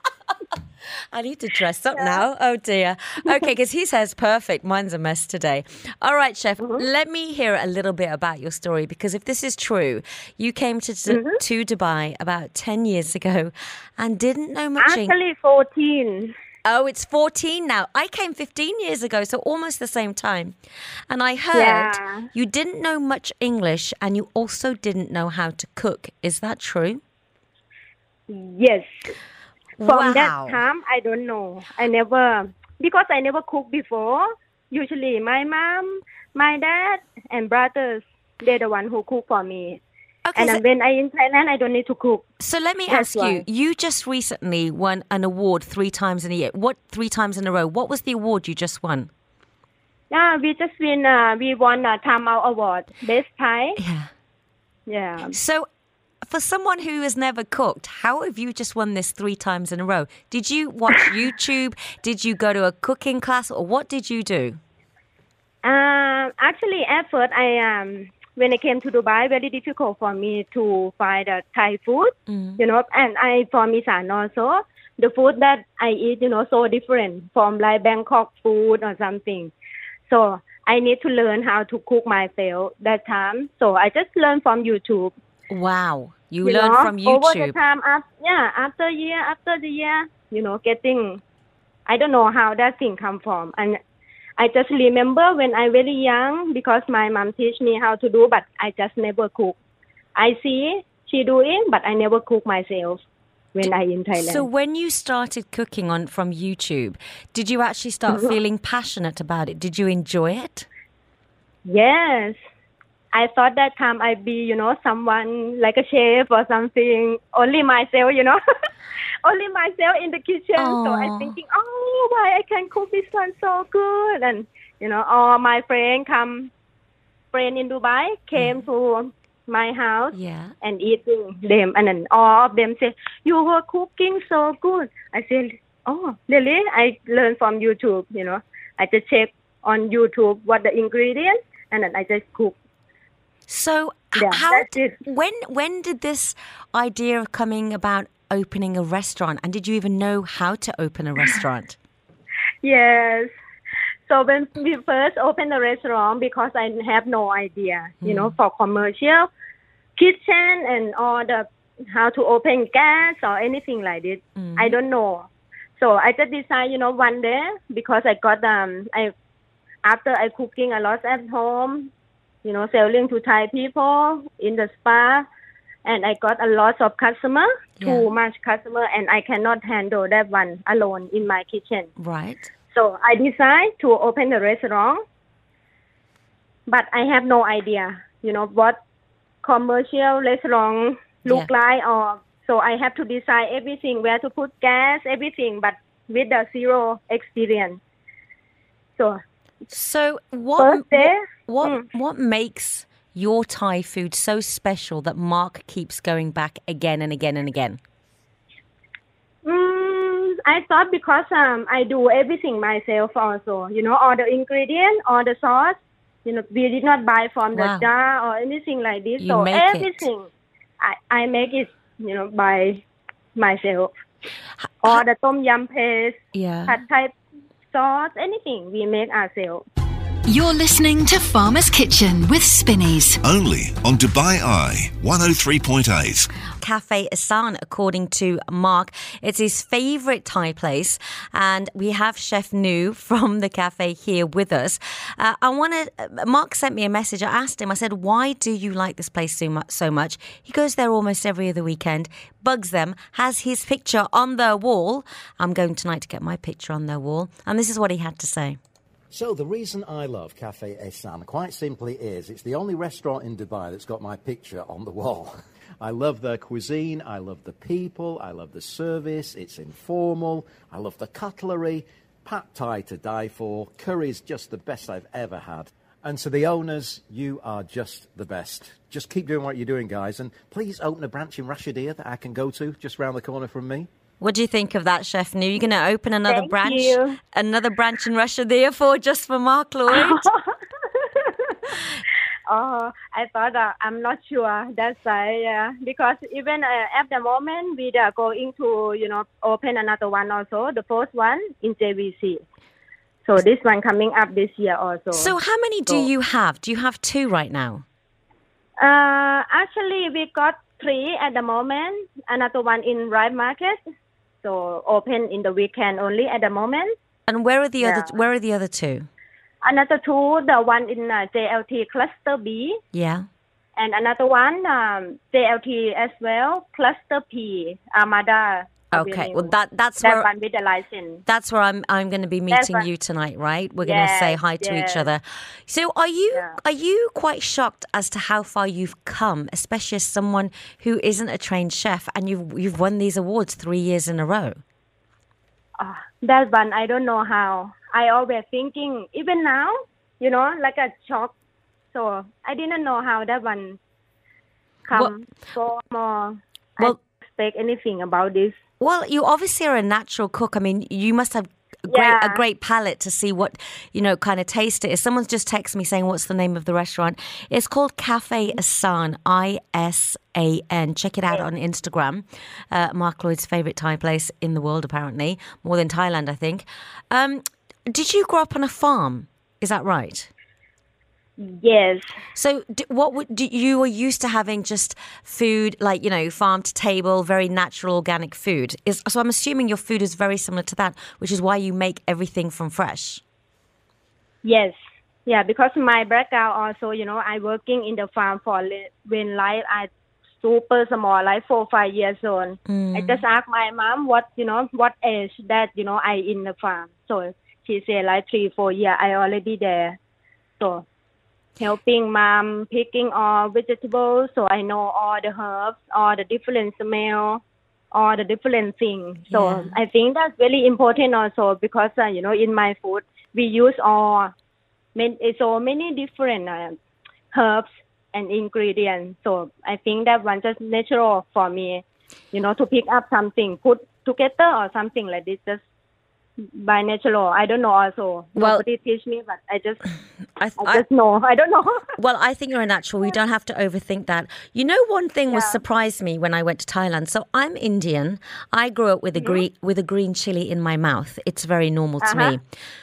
I need to dress up now. Oh dear. Okay, because he says perfect. Mine's a mess today. All right, chef. Mm-hmm. Let me hear a little bit about your story because if this is true, you came to mm-hmm. to Dubai about ten years ago and didn't know much. Actually, 14. oh, it's fourteen now. I came fifteen years ago, so almost the same time. And I heard Yeah. you didn't know much English and you also didn't know how to cook. Is that true? Yes. From wow. that time, I don't know. I never, because I never cooked before. Usually, my mom, my dad, and brothers, they're the one who cook for me. Okay, And so- when I in Thailand, I don't need to cook. So let me That's ask you, why. you just recently won an award three times in a year. What three times in a row? What was the award you just won? Yeah, we just win. Uh, we won a Time Out Award, best Thai. Yeah. Yeah. So for someone who has never cooked, how have you just won this three times in a row? Did you watch YouTube? Did you go to a cooking class or what did you do? Um, actually, at first, I um, when I came to Dubai, very difficult for me to find uh, Thai food. You know, and I from Isan also, the food that I eat, you know, so different from like Bangkok food or something. So I need to learn how to cook myself that time. So I just learned from YouTube. Wow. You, you learned know, from Over the YouTube. time, af yeah, after year after the year, you know, getting, I don't know how that thing come from, and I just remember when I very young because my mom teach me how to do, but I just never cook. I see she doing, but I never cook myself when I in Thailand. So when you started cooking on from YouTube, did you actually start feeling passionate about it? Did you enjoy it? Yes. I thought that time I'd be, you know, someone like a chef or something. Only myself, you know. Only myself in the kitchen. So I'm thinking, oh, why I can cook this one so good. And, you know, all my friends come, friend in Dubai came mm. to my house Yeah. and eating them. And then all of them say, you were cooking so good. I said, oh, really? I learned from YouTube, you know. I just check on YouTube what the ingredients, and then I just cook. So, Yeah, how when when did this idea of coming about opening a restaurant, and did you even know how to open a restaurant? Yes. So when we first opened the restaurant, because I have no idea, you know, for commercial kitchen and all the how to open gas or anything like this, I don't know. So I just decided, you know, one day because I got um I after I cooking a lot at home, you know, selling to Thai people in the spa, and I got a lot of customer, too much customer, and I cannot handle that one alone in my kitchen. right. So I decided to open the restaurant, but I have no idea, you know, what commercial restaurant look Yeah. like, or so I have to decide everything, where to put gas, everything, but with the zero experience. So So, what day, what Mm. what makes your Thai food so special that Mark keeps going back again and again and again? Mm, I thought because um I do everything myself also, you know, all the ingredient, all the sauce, you know, we did not buy from the Wow. jar or anything like this. You so make it. everything I I make it, you know, by myself. All the tom yum paste, Yeah. pad thai sauce, anything we make ourselves. You're listening to Farmer's Kitchen with Spinneys. Only on Dubai Eye 103.8. Cafe Isan, according to Mark. It's his favorite Thai place. And we have Chef Nu from the cafe here with us. Uh, I want to, Mark sent me a message. I asked him, I said, why do you like this place so much? So much? He goes there almost every other weekend, bugs them, has his picture on their wall. I'm going tonight to get my picture on their wall. And this is what he had to say. So the reason I love Cafe Isan, quite simply, is it's the only restaurant in Dubai that's got my picture on the wall. I love their cuisine, I love the people, I love the service, it's informal, I love the cutlery, pad thai to die for, curry's just the best I've ever had. And to the owners, you are just the best. Just keep doing what you're doing, guys, and please open a branch in Rashidia that I can go to just round the corner from me. What do you think of that, Chef Nu? You're going to open another Thank branch, you. another branch in Rashidia for just for Mark Lloyd? Oh, I thought uh, I'm not sure. That's why, yeah. Because even uh, at the moment, we are going to, you know, open another one also. The first one in JVC. So this one coming up this year also. So, how many do So- you have? Do you have two right now? Uh, actually, we got three at the moment. Another one in Ripe Market. So open in the weekend only at the moment. And where are the other? Where are the other two? Another two, the one in uh, JLT Cluster B, Yeah. and another one um, JLT as well, Cluster P, Armada. Okay. Well, that that's that where one with the license. that's where I'm I'm going to be meeting you tonight, right? We're going to say Yes, hi to each other. So, are you Yeah. are you quite shocked as to how far you've come, especially as someone who isn't a trained chef and you've you've won these awards three years in a row? Ah, that one I don't know how. I always thinking even now, you know, like a shock. So I didn't know how that one come so more. Well- I expect anything about this. Well, you obviously are a natural cook. I mean, you must have a great, a great palate to see what, you know, kind of taste it is. Someone's just texted me saying, what's the name of the restaurant? It's called Cafe Isan, I S A N. Check it out on Instagram. Uh, Mark Lloyd's favorite Thai place in the world, apparently, more than Thailand, I think. Um, did you grow up on a farm? Is that right? Yes. So, d- what would do you were used to having just food like you know farm to table, very natural, organic food? Is so I'm assuming your food is very similar to that, which is why you make everything from fresh. Yes. Yeah, because my background also, you know, I working in the farm for li- when like I super small, like four five years old. Mm. I just asked my mom what you know what age that you know I in the farm. So she said like three four year I already there. So helping mom picking all vegetables, so I know all the herbs, all the different smell, all the different things. So Yeah. I think that's very important also because uh, you know in my food we use all so many different uh, herbs and ingredients. So I think that one just natural for me, you know, to pick up something, put together or something like this, just by natural. I don't know also. Well- Nobody teach me, but I just I, I I, just know. I don't know. well, I think you're a natural. We don't have to overthink that. You know, one thing was surprised me when I went to Thailand. So I'm Indian. I grew up with a mm-hmm. green with a green chili in my mouth. It's very normal to me. Uh-huh.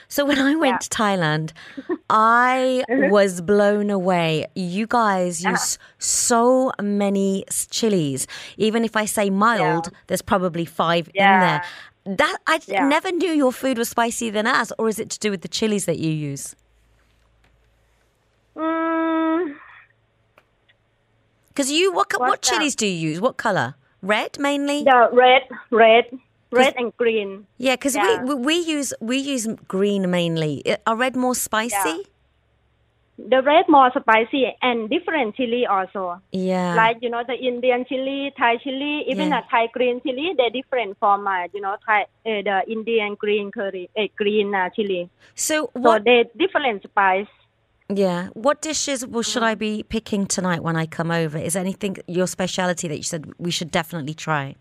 So when I went to Thailand, I mm-hmm. was blown away. You guys uh-huh. use so many chilies. Even if I say mild, there's probably five in there. That I Yeah. never knew your food was spicier than ours, or is it to do with the chilies that you use? Mm, Because you, what what What's that? chilies do you use? What color? Red mainly. the red, red, red and green. Yeah, because Yeah. we, we we use we use green mainly. Are red more spicy? The red more spicy and different chili also. Yeah. Like you know the Indian chili, Thai chili, even Yeah. a Thai green chili, they're different from uh, you know Thai uh, the Indian green curry, uh, green uh, chili. so what? So they different spice. yeah. What dishes well, should I be picking tonight when I come over? Is there anything your speciality that you said we should definitely try?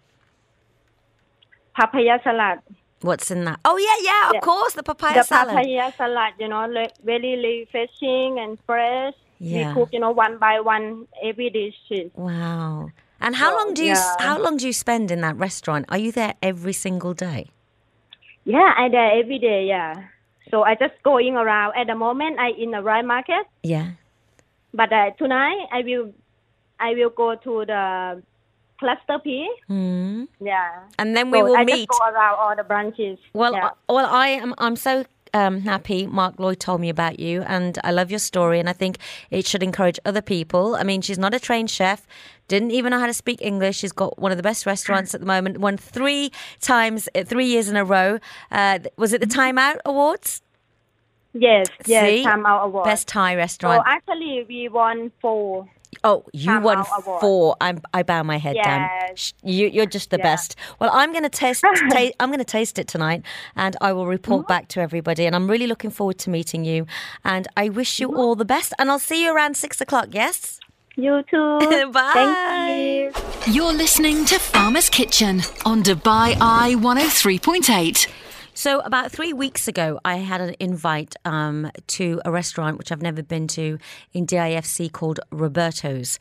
Papaya salad. What's in that? Oh yeah, yeah, of course, the papaya the salad. papaya salad, you know, le- very refreshing and fresh. Yeah. We cook, you know, one by one every dish. Wow. And how So, long do you yeah. how long do you spend in that restaurant? Are you there every single day? Yeah, I there every day. Yeah. So I just going around. At the moment, I in the Ripe Market, Yeah. but uh, tonight I will, I will go to the cluster P. Hmm. Yeah. And then we so will I meet. just go around all the branches. Well, yeah. I, well, I am. I'm so um, happy. Mark Lloyd told me about you, and I love your story. And I think it should encourage other people. I mean, she's not a trained chef. Didn't even know how to speak English. She's got one of the best restaurants at the moment. Won three times, uh, three years in a row. Uh, was it the Time Out Awards? yes, yes, See? Time Out Award. Best Thai so restaurant. actually, we won four. Oh, you Time won Out Award. four. I'm, I bow my head down. Yes. Sh- You, you're just the Yeah. best. Well, I'm going to taste. ta- I'm going to taste it tonight, and I will report Mm-hmm. back to everybody. And I'm really looking forward to meeting you. And I wish you Mm-hmm. all the best. And I'll see you around six o'clock. Yes. You too. Bye. Thank you. You're listening to Farmer's Kitchen on Dubai Eye 103.8. So about three weeks ago, I had an invite um, to a restaurant which I've never been to in DIFC called Roberto's,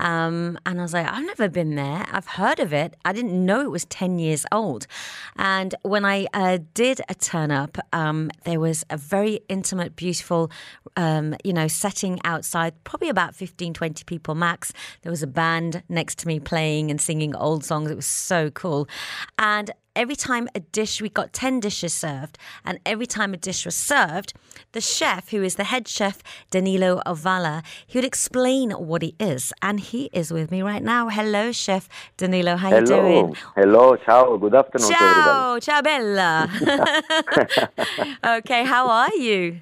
um, and I was like, I've never been there. I've heard of it. I didn't know it was ten years old. And when I uh, did a turn up, um, there was a very intimate, beautiful, um, you know, setting outside. Probably about 15, 20 people max. There was a band next to me playing and singing old songs. It was so cool, and every time a dish, we got 10 dishes served, and every time a dish was served, the chef, who is the head chef, Danilo Ovala, he would explain what he is. And he is with me right now. Hello, Chef Danilo. How you Hello. doing? Hello. Ciao. Good afternoon. Ciao, ciao bella. okay, how are you?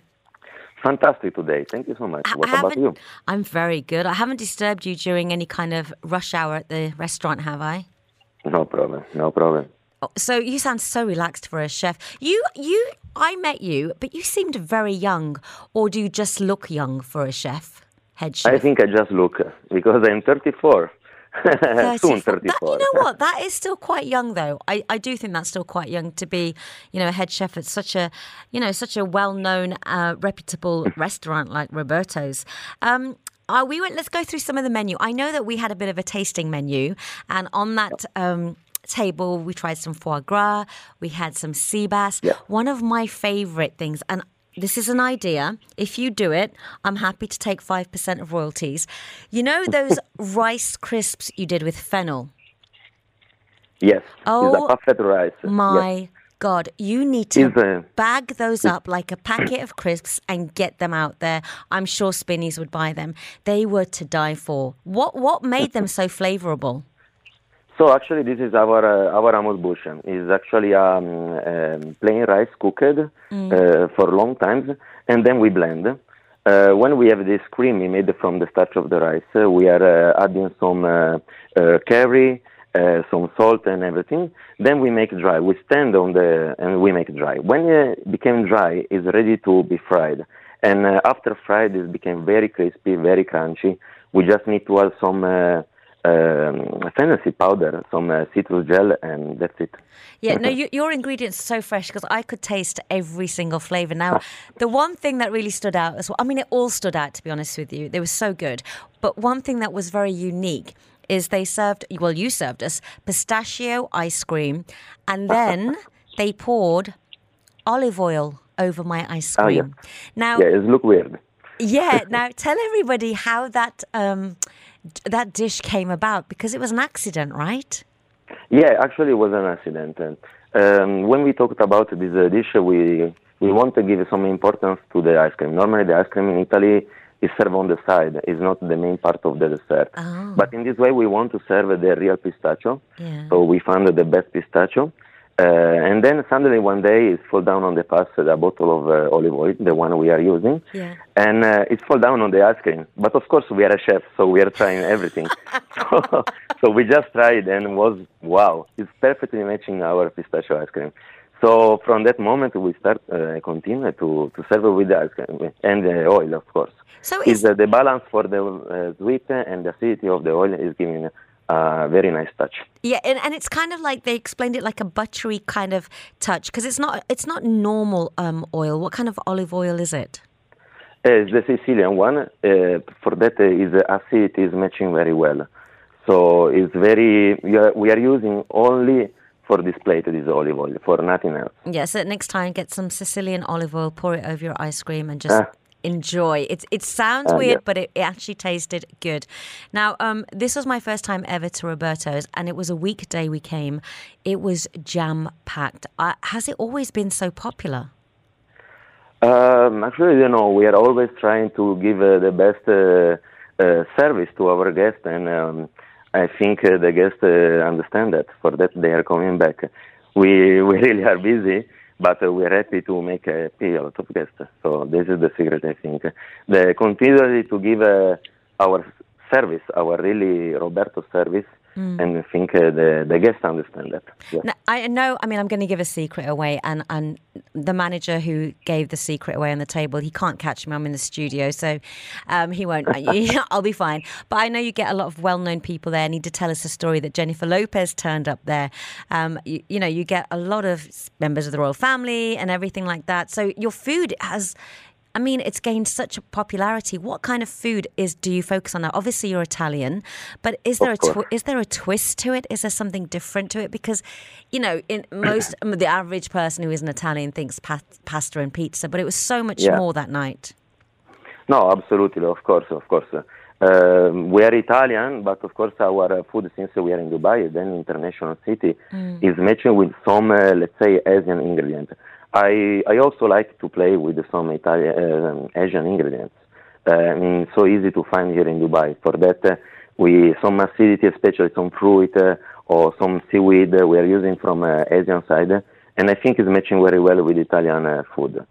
Fantastic today. Thank you so much. I What about you? I'm very good. I haven't disturbed you during any kind of rush hour at the restaurant, have I? No problem. No problem. Oh, So you sound so relaxed for a chef. You, you, I met you, but you seemed very young, or do you just look young for a chef, head chef? I think I just look because I'm 34. Soon 34. 34. That, you know what? That is still quite young, though. I, I do think that's still quite young to be, you know, a head chef at such a, you know, such a well-known, uh, reputable restaurant like Roberto's. Um, uh, we went. Let's go through some of the menu. I know that we had a bit of a tasting menu, and on that. Um, Table, we tried some foie gras, we had some sea bass. Yeah. One of my favorite things, and this is an idea. If you do it, I'm happy to take 5% of royalties. You know those rice crisps you did with fennel? Yes. Oh, it's a rice. My God, you need to uh, bag those up like a packet of crisps and get them out there. I'm sure Spinneys would buy them. They were to die for. What what made them so flavorable? So actually, this is our uh, our amuse bouche. It's actually um, um, plain rice cooked Mm. uh, for long times, and then we blend. Uh, when we have this creamy made from the starch of the rice, uh, we are uh, adding some uh, uh, curry, uh, some salt, and everything. Then we make dry. We stand on the and we make dry. When it became dry, it's ready to be fried. And uh, after fried, it became very crispy, very crunchy. We just need to add some uh, um, fantasy powder, some uh, citrus gel, and that's it. Yeah, no, you, your ingredients are so fresh because I could taste every single flavor. Now, the one thing that really stood out as well, I mean, it all stood out to be honest with you. They were so good. But one thing that was very unique is they served, well, you served us pistachio ice cream, and then they poured olive oil over my ice Oh, yeah. cream. Now, Yeah, it look weird. yeah. Now, tell everybody how that um, that dish came about because it was an accident, right? Yeah, actually, it was an accident. And, Um, when we talked about this uh, dish, we we want to give some importance to the ice cream. Normally, the ice cream in Italy is served on the side; it's not the main part of the dessert. But in this way, we want to serve the real pistachio. Yeah. So we found the best pistachio. Uh, and then suddenly one day it fall down on the pass a bottle of uh, olive oil, the one we are using, Yeah. and uh, it fall down on the ice cream. But of course we are a chef, so we are trying everything. so, so we just tried and was wow, it's perfectly matching our pistachio ice cream. So from that moment we start uh, continue to to serve it with the ice cream and the oil, of course. So is uh, the balance for the uh, sweet and the acidity of the oil is giving a very nice touch. Yeah, and, and it's kind of like they explained it like a buttery kind of touch because it's not it's not normal um, oil. What kind of olive oil is it? It's the Sicilian one, uh, for that uh, is uh, acidity is matching very well. So it's very, we are, we are using only for this plate this olive oil, for nothing else. Yeah, so next time get some Sicilian olive oil, pour it over your ice cream, and just Ah. Enjoy. It it sounds Ah, weird, yeah. but it, it actually tasted good. Now, um, this was my first time ever to Roberto's, and it was a weekday we came. It was jam packed. Uh, has it always been so popular? Um, actually, you know, we are always trying to give uh, the best uh, uh, service to our guests, and um, I think uh, the guests uh, understand that. For that, they are coming back. We we really are busy, but uh, we are happy to make a lot of guests. So this is the secret, I think. The continually to give uh, our service, our really Roberto service, and I think uh, the the guests understand that. Yeah. No, I know. I mean, I'm going to give a secret away, and and the manager who gave the secret away on the table, he can't catch me. I'm in the studio, so um, he won't. I'll be fine. But I know you get a lot of well-known people there. And he did tell us a story that Jennifer Lopez turned up there. Um, you, you know, you get a lot of members of the royal family and everything like that. So your food has. I mean, it's gained such a popularity. What kind of food is do you focus on now? Obviously, you're Italian, but is there a twi- is there a twist to it? Is there something different to it? Because, you know, in most the average person who isn't Italian thinks pa- pasta and pizza, but it was so much Yeah. more that night. No, absolutely, of course, of course. Um, we are Italian, but of course our uh, food, since we are in Dubai, then international city, is matching with some, uh, let's say, Asian ingredients. I I also like to play with some Italian um, Asian ingredients. Uh, I mean, so easy to find here in Dubai. For that, uh, we some acidity, especially some fruit uh, or some seaweed, uh, we are using from uh, Asian side, and I think it's matching very well with Italian uh, food.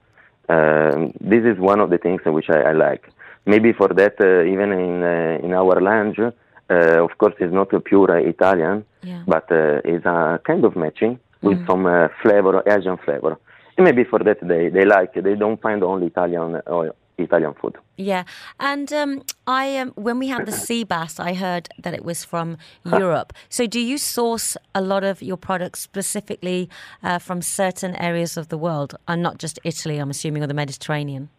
Um, this is one of the things which I, I like. Maybe for that, uh, even in uh, in our lounge, uh, of course, it's not a pure Italian, Yeah. but uh, it's a kind of matching with some uh, flavor, Asian flavor. Maybe for that they, they like. They don't find only Italian or Italian food. Yeah, and um, I um, when we had the sea bass, I heard that it was from Europe. So, do you source a lot of your products specifically uh, from certain areas of the world, and not just Italy? I'm assuming, or the Mediterranean.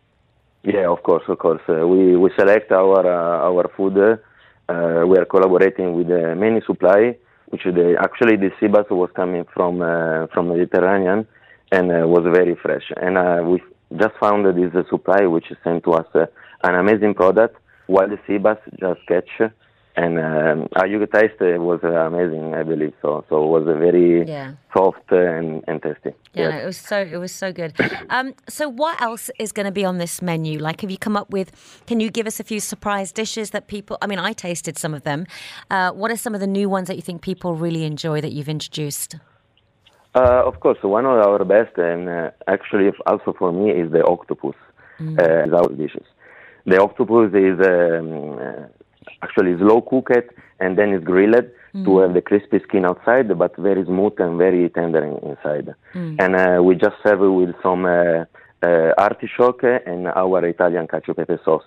Yeah, of course, of course. Uh, we we select our uh, our food. Uh, we are collaborating with uh, many supply, which the actually the sea bass was coming from uh, from Mediterranean and uh, was very fresh. And uh, we just found this uh, supply which sent to us uh, an amazing product. While the sea bass just catch, and um, our you taste uh, was uh, amazing, I believe. So so it was a very Yeah. soft and, and tasty. Yeah, Yes. no, it was so it was so good. Um, so what else is going to be on this menu? Like, have you come up with? Can you give us a few surprise dishes that people? I mean, I tasted some of them. Uh, what are some of the new ones that you think people really enjoy that you've introduced? Uh, of course, one of our best, and uh, actually also for me, is the octopus. Uh, is our dishes. The octopus is um, uh, actually slow cooked and then it's grilled to have the crispy skin outside, but very smooth and very tender in, inside. And uh, we just serve it with some uh, uh, artichoke and our Italian cacio pepe sauce.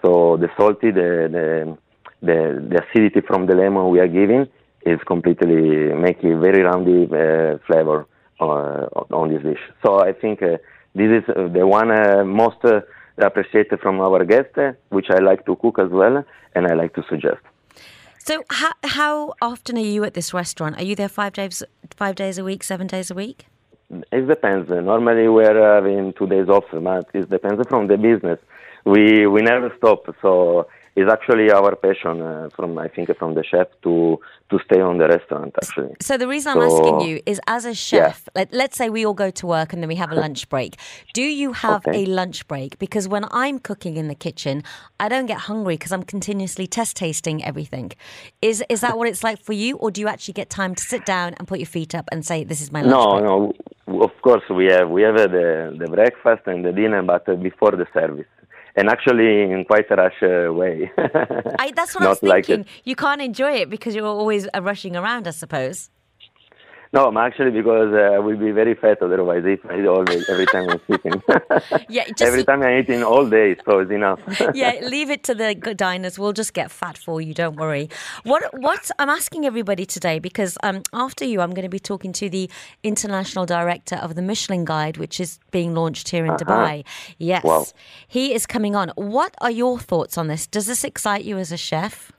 So the salty, the, the the the acidity from the lemon we are giving is completely making a very roundy uh, flavor uh, on this dish. So I think uh, this is uh, the one uh, most uh, appreciated from our guests, uh, which I like to cook as well, and I like to suggest. So how how often are you at this restaurant? Are you there five days five days a week, seven days a week? It depends. Normally we're having two days off, but it depends from the business. We we never stop, so it's actually our passion uh, from I think from the chef to to stay on the restaurant actually. So the reason I'm asking you is, as a chef, let, let's say we all go to work and then we have a lunch break. Do you have Okay. a lunch break? Because when I'm cooking in the kitchen, I don't get hungry because I'm continuously test tasting everything. Is is that what it's like for you, or do you actually get time to sit down and put your feet up and say, "This is my lunch No, break"? no. Of course, we have we have uh, the the breakfast and the dinner, but uh, before the service, and actually in quite a rush uh, way. I, that's what I was Not like thinking. You can't enjoy it because you're always uh, rushing around, I suppose. No, I'm actually because uh, I will be very fat otherwise if I eat all day, every time I'm sitting. Yeah, just every time I'm eating all day, so it's enough. yeah, leave it to the diners. We'll just get fat for you. Don't worry. What what I'm asking everybody today because um, after you, I'm going to be talking to the international director of the Michelin Guide, which is being launched here in Dubai. Yes, Wow. he is coming on. What are your thoughts on this? Does this excite you as a chef?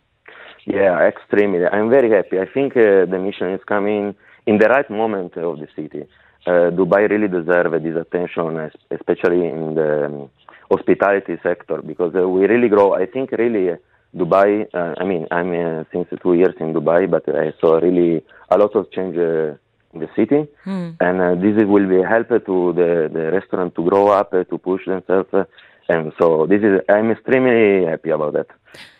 Yeah, extremely. I'm very happy. I think uh, the mission is coming in the right moment of the city. Uh, Dubai really deserves this attention, especially in the um, hospitality sector, because uh, we really grow. I think really uh, Dubai. Uh, I mean, I'm uh, since two years in Dubai, but I saw really a lot of change uh, in the city, and uh, this will be help to the the restaurant to grow up, uh, to push themselves. And so this is I'm extremely happy about that,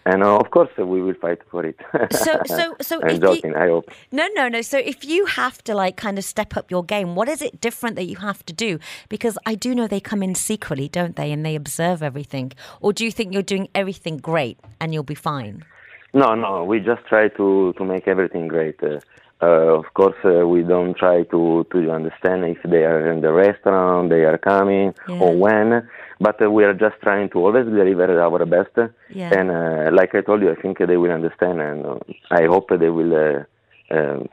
and uh, of course we will fight for it. So- so- so I'm you- joking. I hope. No, no, no. So if you have to like kind of step up your game, what is it different that you have to do? Because I do know they come in secretly, don't they? And they observe everything. Or do you think you're doing everything great and you'll be fine? No, no, we just try to to make everything great. Uh, uh, of course, uh, we don't try to to understand if they are in the restaurant, they are coming, or when. But uh, we are just trying to always deliver our best. Yeah. And uh, like I told you, I think they will understand, and uh, I hope they will uh, um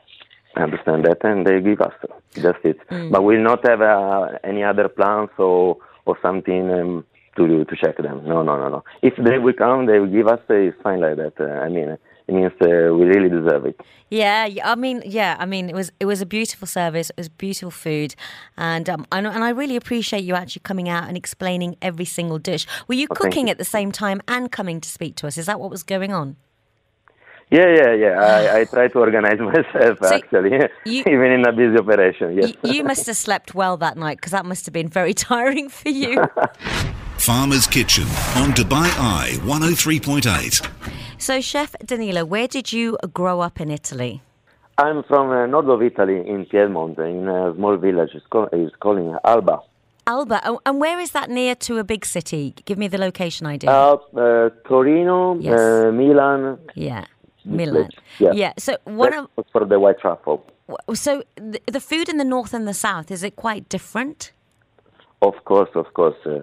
understand that, and they give us just it. Mm. But we'll not have uh, any other plans or or something. Um, to to check them. No, no, no, no. If they will come, they will give us. It's fine like that. Uh, I mean, it means uh, we really deserve it. Yeah, I mean, yeah, I mean, it was it was a beautiful service. It was beautiful food, and um, and, and I really appreciate you actually coming out and explaining every single dish. Were you Oh, cooking you. at the same time and coming to speak to us? Is that what was going on? Yeah, yeah, yeah. I, I try to organize myself So actually, you- even in a busy operation. Yes. Y- you must have slept well that night because that must have been very tiring for you. Farmer's Kitchen on Dubai Eye 103.8. so, Chef Danilo, where did you grow up in Italy? I'm from uh, north of Italy, in Piedmont, in a small village. It's, called, it's called Alba. Alba, Oh, and where is that near to a big city? Give me the location idea. Uh, uh, Torino, Yes. uh, Milan. yeah, Milan. place. Yeah. So one of for the white truffle. so the, the food in the north and the south is it quite different? Of course, of course. Uh,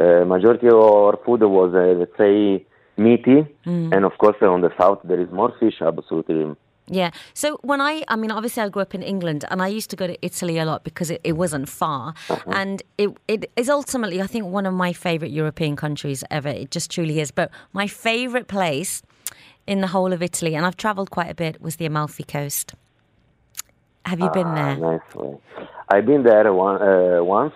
uh, majority of our food was, uh, let's say, meaty, Mm. and of course, uh, on the south there is more fish. Absolutely. Yeah. So when I, I mean, obviously I grew up in England, and I used to go to Italy a lot because it, it wasn't far, and it it is ultimately I think one of my favorite European countries ever. It just truly is. But my favorite place in the whole of Italy, and I've travelled quite a bit, was the Amalfi Coast. Have you been Ah, there? nice. I've been there one, uh, once,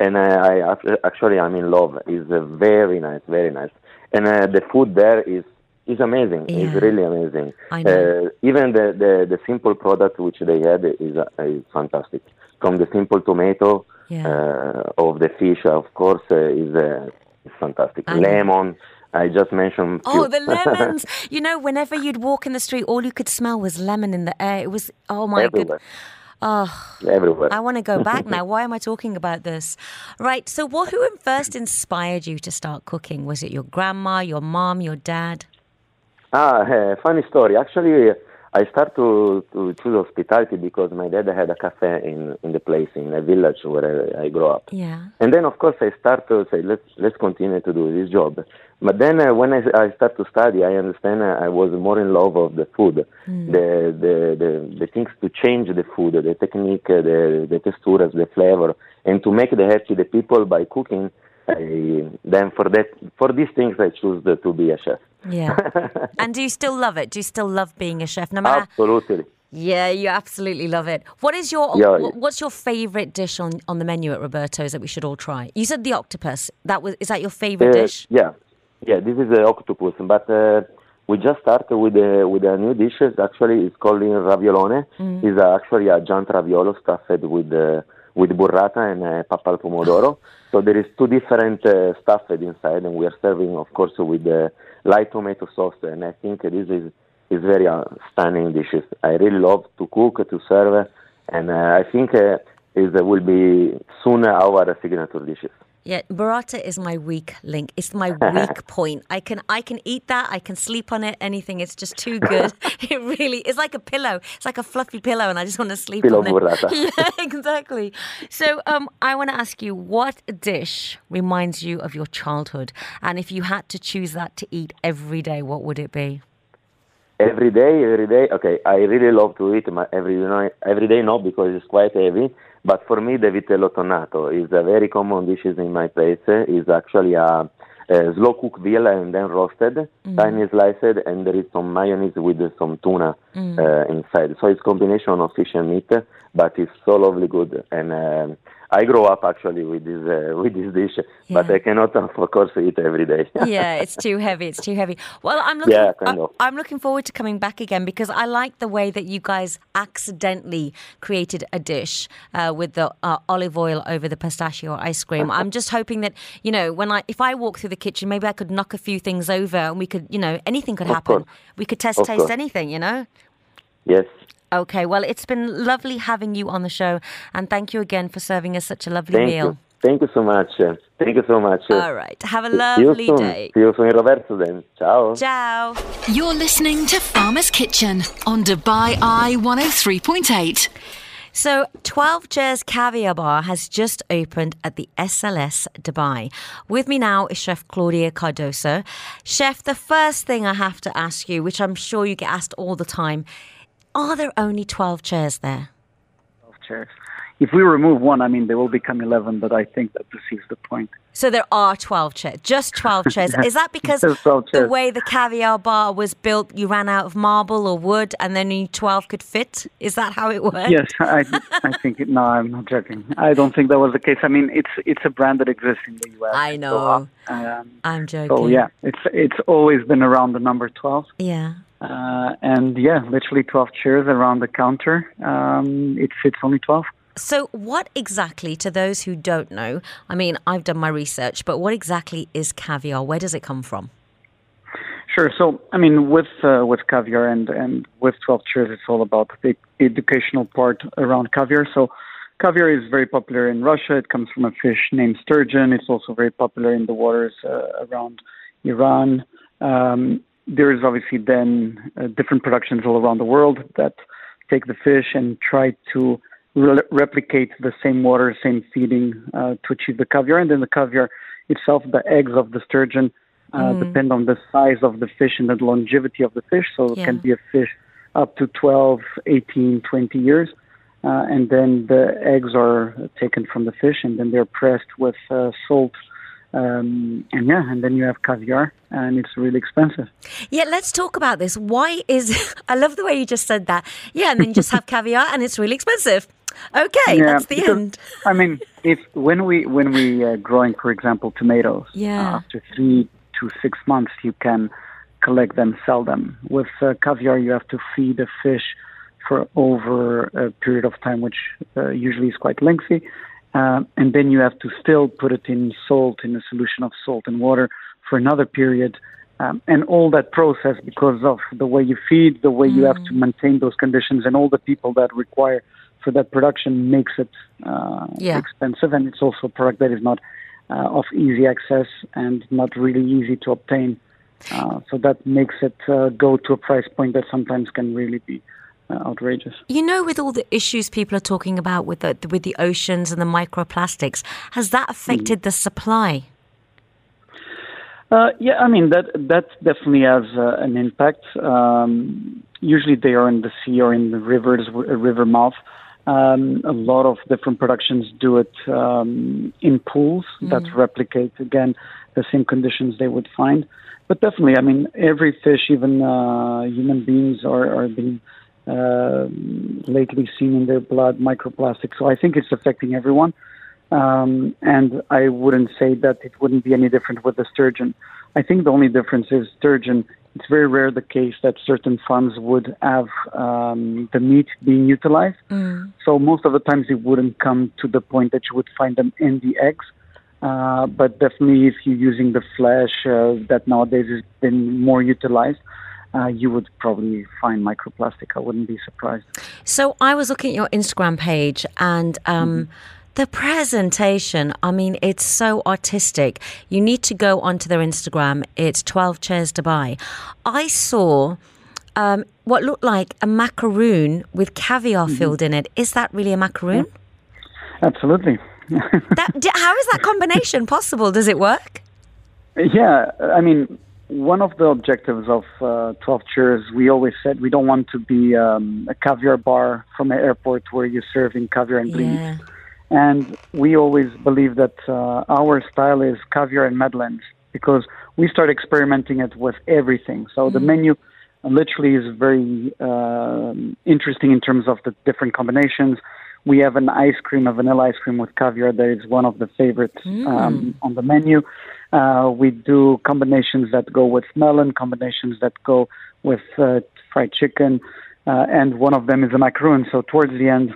and uh, I actually I'm in love. It's uh, very nice, very nice, and uh, the food there is is amazing. Yeah. It's really amazing. I know. Uh, even the, the the simple product which they had is uh, is fantastic. From the simple tomato Yeah. uh, of the fish, of course, uh, is uh, is fantastic. I know. Lemon. I just mentioned. Oh, the lemons! you know, whenever you'd walk in the street, all you could smell was lemon in the air. It was oh my everywhere. Oh, Everywhere. I want to go back now. Why am I talking about this? Right. So, what? Who first inspired you to start cooking? Was it your grandma, your mom, your dad? Ah, uh, funny story. Actually, I start to, to choose hospitality because my dad had a cafe in, in the place in a village where I, I grew up. Yeah. And then, of course, I start to say, let's let's continue to do this job. But then, uh, when I, I start to study, I understand uh, I was more in love of the food, Mm. the, the the the things to change the food, the technique, the the textures, the flavor, and to make the happy the people by cooking. I, then for that, for these things, I choose the, to be a chef. Yeah. and do you still love it? Do you still love being a chef? No matter. Absolutely. Yeah, you absolutely love it. What is your Yeah, what's your favorite dish on, on the menu at Roberto's that we should all try? You said the octopus. That was is that your favorite Uh, dish? Yeah, yeah. This is the octopus, but uh, we just started with a with a new dish. Actually, it's called in raviolone. Mm. It's uh, actually a giant raviolo stuffed with uh, with burrata and uh, pappa al pomodoro. So there is two different uh, stuffed inside, and we are serving, of course, with the light tomato sauce. And I think this is is very uh, stunning dishes. I really love to cook, to serve, and uh, I think uh, is will be soon our signature dishes. Yeah, burrata is my weak link. It's my weak point. I can I can eat that. I can sleep on it. Anything. It's just too good. it really is like a pillow. It's like a fluffy pillow, and I just want to sleep Pillow on it. burrata. Yeah, exactly. So, um, I want to ask you, what dish reminds you of your childhood? And if you had to choose that to eat every day, what would it be? Every day, every day. Okay, I really love to eat my every you know, every day, No, because it's quite heavy. But for me, the vitello tonnato is a very common dish in my place. It's actually a, a slow cooked veal and then roasted, tiny sliced, and there is some mayonnaise with some tuna uh, inside. So it's combination of fish and meat, but it's so lovely good. And um, I grow up actually with this uh, with this dish, but I cannot, of course, eat every day. yeah, it's too heavy. It's too heavy. Well, I'm looking. Yeah, kind of. I'm looking forward to coming back again because I like the way that you guys accidentally created a dish uh, with the uh, olive oil over the pistachio ice cream. I'm just hoping that you know when I if I walk through the kitchen, maybe I could knock a few things over and we could you know anything could happen. We could test taste anything. You know. yes. Okay. Well, it's been lovely having you on the show, and thank you again for serving us such a lovely Thank meal. you. Thank you so much. Thank you so much. All right. Have a See you lovely soon. day. See you soon, Roberto. Then, ciao. Ciao. You're listening to Farmer's Kitchen on Dubai Eye 103.8. So, 12 Chairs Caviar Bar has just opened at the SLS Dubai. With me now is Chef Claudia Cardoso. Chef, the first thing I have to ask you, which I'm sure you get asked all the time, are there only 12 chairs there? 12 chairs. If we remove one, I mean, there will become 11, but I think that this is the point. So there are 12 chairs, just 12 chairs. Is that because the way the caviar bar was built, you ran out of marble or wood and then only 12 could fit? Is that how it worked? Yes, I, I think, it, no, I'm not joking. I don't think that was the case. I mean, it's it's a brand that exists in the U.S. I know. So, um, I'm joking. so yeah, it's it's always been around the number 12. Yeah. Uh, and yeah, literally 12 chairs around the counter. Um, it fits only 12. So, what exactly, to those who don't know, I mean, I've done my research, but what exactly is caviar? Where does it come from? Sure. So, I mean, with uh, with caviar and and with twelve chairs, it's all about the educational part around caviar. So, caviar is very popular in Russia. It comes from a fish named sturgeon. It's also very popular in the waters uh, around Iran. Um, there is obviously then uh, different productions all around the world that take the fish and try to re- replicate the same water, same feeding uh, to achieve the caviar. And then the caviar itself, the eggs of the sturgeon, uh, depend on the size of the fish and the longevity of the fish. So it can be a fish up to 12, 18, 20 years. Uh, and then the eggs are taken from the fish and then they're pressed with uh, salt. Um, and yeah, and then you have caviar, and it's really expensive. Yeah, let's talk about this. Why is I love the way you just said that. Yeah, and then you just have caviar and it's really expensive. Okay, Yeah, that's the because, end. I mean, if when we when we uh, growing, for example, tomatoes, Yeah. after three to six months, you can collect them, sell them. With uh, caviar, you have to feed the fish for over a period of time, which uh, usually is quite lengthy, uh, and then you have to still put it in salt in a solution of salt and water for another period. Um, and all that process, because of the way you feed, the way you have to maintain those conditions, and all the people that require for that production makes it uh, Yeah. expensive, and it's also a product that is not uh, of easy access and not really easy to obtain. Uh, so that makes it uh, go to a price point that sometimes can really be outrageous. You know, with all the issues people are talking about with the with the oceans and the microplastics, has that affected the supply? Uh, yeah, I mean that that definitely has uh, an impact. Um, usually, they are in the sea or in the rivers, river mouth. Um, a lot of different productions do it um, in pools mm. that replicate again the same conditions they would find. But definitely, I mean, every fish, even uh, human beings, are, are being uh, lately seen in their blood microplastics. So I think it's affecting everyone. Um, and I wouldn't say that it wouldn't be any different with the sturgeon. I think the only difference is sturgeon. It's very rare the case that certain farms would have um, the meat being utilized. Mm. So most of the times it wouldn't come to the point that you would find them in the eggs. Uh, but definitely, if you're using the flesh uh, that nowadays has been more utilized, uh, you would probably find microplastic. I wouldn't be surprised. So I was looking at your Instagram page and. Um, mm-hmm. The presentation, I mean, it's so artistic. You need to go onto their Instagram. It's 12 Chairs Dubai. I saw um, what looked like a macaroon with caviar mm-hmm. filled in it. Is that really a macaroon? Yeah. Absolutely. that, how is that combination possible? Does it work? Yeah, I mean, one of the objectives of uh, 12 Chairs, we always said we don't want to be um, a caviar bar from an airport where you're serving caviar and blini. Yeah. And we always believe that uh, our style is caviar and madeleines because we start experimenting it with everything. So mm-hmm. the menu literally is very uh, interesting in terms of the different combinations. We have an ice cream, a vanilla ice cream with caviar that is one of the favorites mm. um, on the menu. Uh, we do combinations that go with melon, combinations that go with uh, fried chicken, uh, and one of them is a macaroon. So towards the end,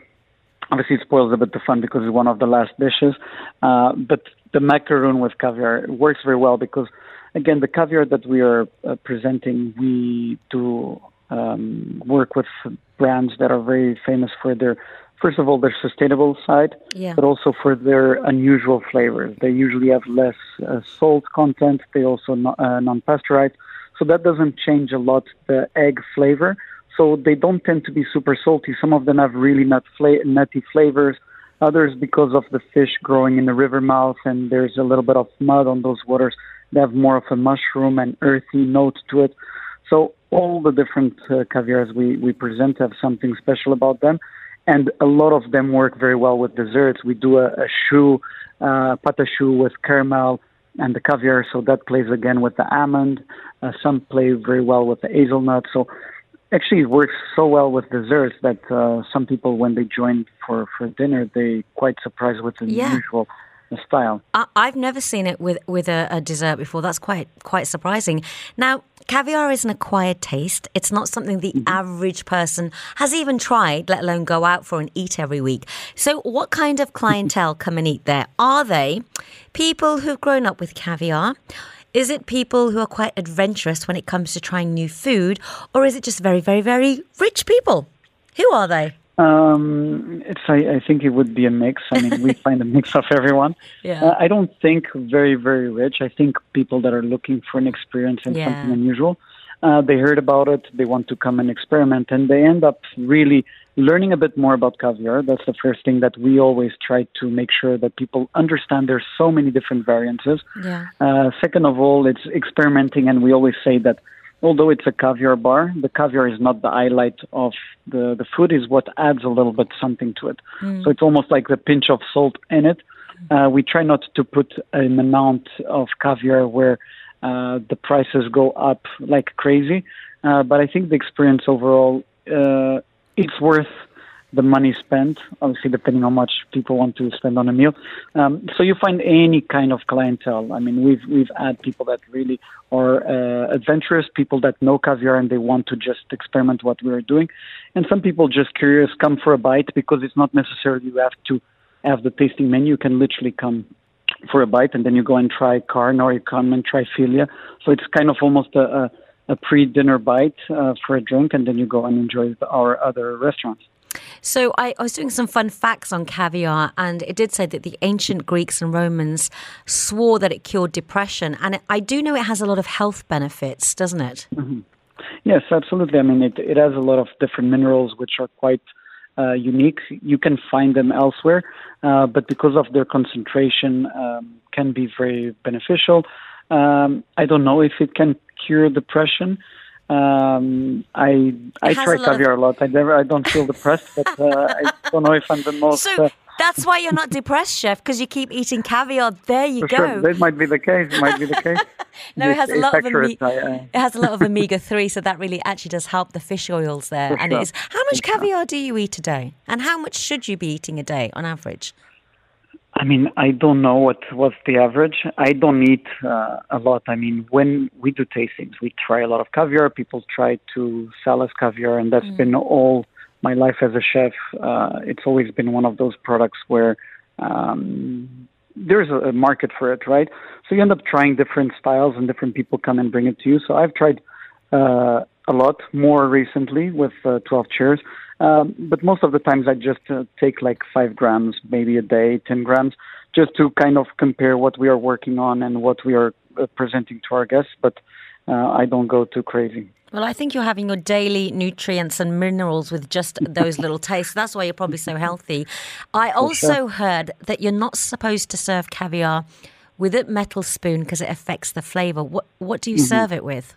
obviously it spoils a bit the fun because it's one of the last dishes. Uh, but the macaroon with caviar works very well because, again, the caviar that we are uh, presenting, we do um, work with brands that are very famous for their first of all, their sustainable side, yeah. but also for their unusual flavors. They usually have less uh, salt content. They also no, uh, non-pasteurized, so that doesn't change a lot the egg flavor. So they don't tend to be super salty. Some of them have really nut fla- nutty flavors. Others, because of the fish growing in the river mouth and there's a little bit of mud on those waters, they have more of a mushroom and earthy note to it. So all the different uh, caviars we, we present have something special about them and a lot of them work very well with desserts. We do a, a choux, uh, pâte choux with caramel and the caviar, so that plays again with the almond. Uh, some play very well with the hazelnut. So actually, it works so well with desserts that uh, some people, when they join for for dinner, they quite surprised with the yeah. usual style. I, have never seen it with with a, a, dessert before. That's quite quite surprising. Now, caviar is an acquired taste. It's not something the mm-hmm. average person has even tried, let alone go out for and eat every week. So, what kind of clientele come and eat there? Are they people who've grown up with caviar? Is it people who are quite adventurous when it comes to trying new food, or is it just very, very, very rich people? Who are they? Um, it's. I, I, think it would be a mix. I mean, we find a mix of everyone. Yeah. Uh, I don't think very, very rich. I think people that are looking for an experience and yeah. something unusual. Uh, they heard about it. They want to come and experiment, and they end up really learning a bit more about caviar. That's the first thing that we always try to make sure that people understand. There's so many different variances. Yeah. Uh, second of all, it's experimenting, and we always say that although it's a caviar bar, the caviar is not the highlight of the, the food, is what adds a little bit something to it. Mm. So it's almost like the pinch of salt in it. Uh, we try not to put an amount of caviar where uh, the prices go up like crazy. Uh, but I think the experience overall, uh, it's worth the money spent, obviously depending on how much people want to spend on a meal. Um, so you find any kind of clientele. I mean, we've we've had people that really are uh, adventurous, people that know caviar and they want to just experiment what we're doing, and some people just curious come for a bite because it's not necessarily you have to have the tasting menu. You can literally come for a bite and then you go and try carn or you come and try Fi'lia. So it's kind of almost a, a, a pre-dinner bite uh, for a drink and then you go and enjoy our other restaurants. So I, I was doing some fun facts on caviar, and it did say that the ancient Greeks and Romans swore that it cured depression, and I do know it has a lot of health benefits, doesn't it? Mm-hmm. Yes, absolutely. I mean, it, it has a lot of different minerals which are quite uh, unique. You can find them elsewhere, uh, but because of their concentration, um, can be very beneficial. Um, I don't know if it can cure depression. Um, I I try caviar of... a lot. I never I don't feel depressed, but uh, I don't know if I'm the most. So uh, that's why you're not depressed, chef, because you keep eating caviar. There you go. Sure. That might be the case. It might be the case. no, it has, a lot of ome- it has a lot of omega three, so that really actually does help the fish oils there. For and sure. it is. How much For caviar sure. do you eat a day? And how much should you be eating a day on average? I mean, I don't know what was the average. I don't eat uh, a lot. I mean, when we do tastings, we try a lot of caviar. People try to sell us caviar, and that's mm. been all my life as a chef. Uh, it's always been one of those products where um, there's a, a market for it, right? So you end up trying different styles, and different people come and bring it to you. So I've tried uh, a lot more recently with uh, 12 Chairs. Um, but most of the times I just uh, take like five grams, maybe a day, 10 grams, just to kind of compare what we are working on and what we are uh, presenting to our guests. But uh, I don't go too crazy. Well, I think you're having your daily nutrients and minerals with just those little tastes. That's why you're probably so healthy. I also sure. heard that you're not supposed to serve caviar with a metal spoon because it affects the flavor. What what do you mm-hmm. serve it with?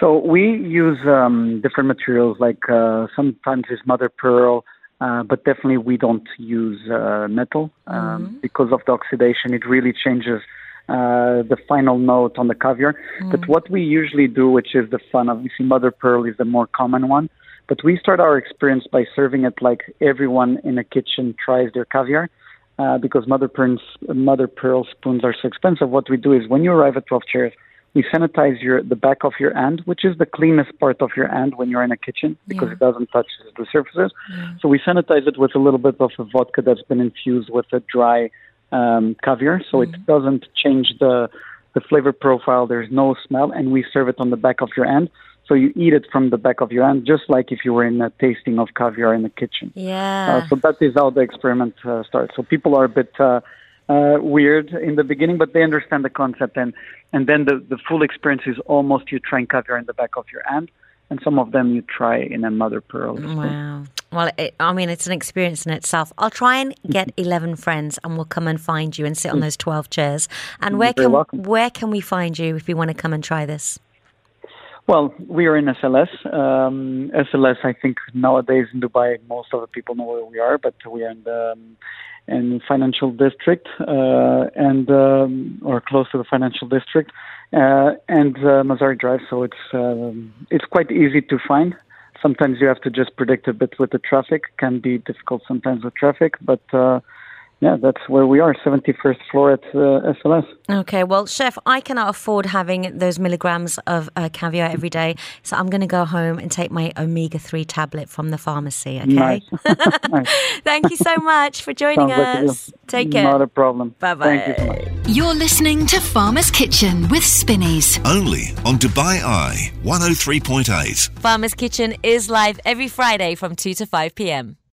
So we use um, different materials, like uh, sometimes it's mother pearl, uh, but definitely we don't use uh, metal um, mm-hmm. because of the oxidation. It really changes uh, the final note on the caviar. Mm-hmm. But what we usually do, which is the fun, obviously mother pearl is the more common one. But we start our experience by serving it like everyone in a kitchen tries their caviar. Uh, because mother pearl, mother pearl spoons are so expensive, what we do is when you arrive at 12 chairs, we sanitize your the back of your hand, which is the cleanest part of your hand when you're in a kitchen because yeah. it doesn't touch the surfaces. Yeah. So we sanitize it with a little bit of a vodka that's been infused with a dry um, caviar, so mm it doesn't change the the flavor profile. There's no smell, and we serve it on the back of your hand. So you eat it from the back of your hand, just like if you were in a tasting of caviar in the kitchen. Yeah. Uh, so that is how the experiment uh, starts. So people are a bit uh, uh, weird in the beginning, but they understand the concept, and and then the the full experience is almost you try and caviar in the back of your hand, and some of them you try in a mother pearl. Wow. Well, it, I mean, it's an experience in itself. I'll try and get eleven friends, and we'll come and find you and sit on those twelve chairs. And where can welcome. where can we find you if we want to come and try this? Well, we are in SLS. Um, SLS, I think nowadays in Dubai, most of the people know where we are, but we are in the um, in financial district uh, and um, or close to the financial district uh, and uh, Marasi Drive. So it's um, it's quite easy to find. Sometimes you have to just predict a bit with the traffic. Can be difficult sometimes with traffic, but uh, yeah, that's where we are, 71st floor at uh, SLS. Okay, well, Chef, I cannot afford having those milligrams of uh, caviar every day, so I'm going to go home and take my omega 3 tablet from the pharmacy, okay? Nice. nice. Thank you so much for joining Sounds us. Like Take care. Not a problem. Bye bye. Thank You so You're listening to Farmer's Kitchen with Spinneys. Only on Dubai Eye 103.8. Farmer's Kitchen is live every Friday from 2 to 5 p.m.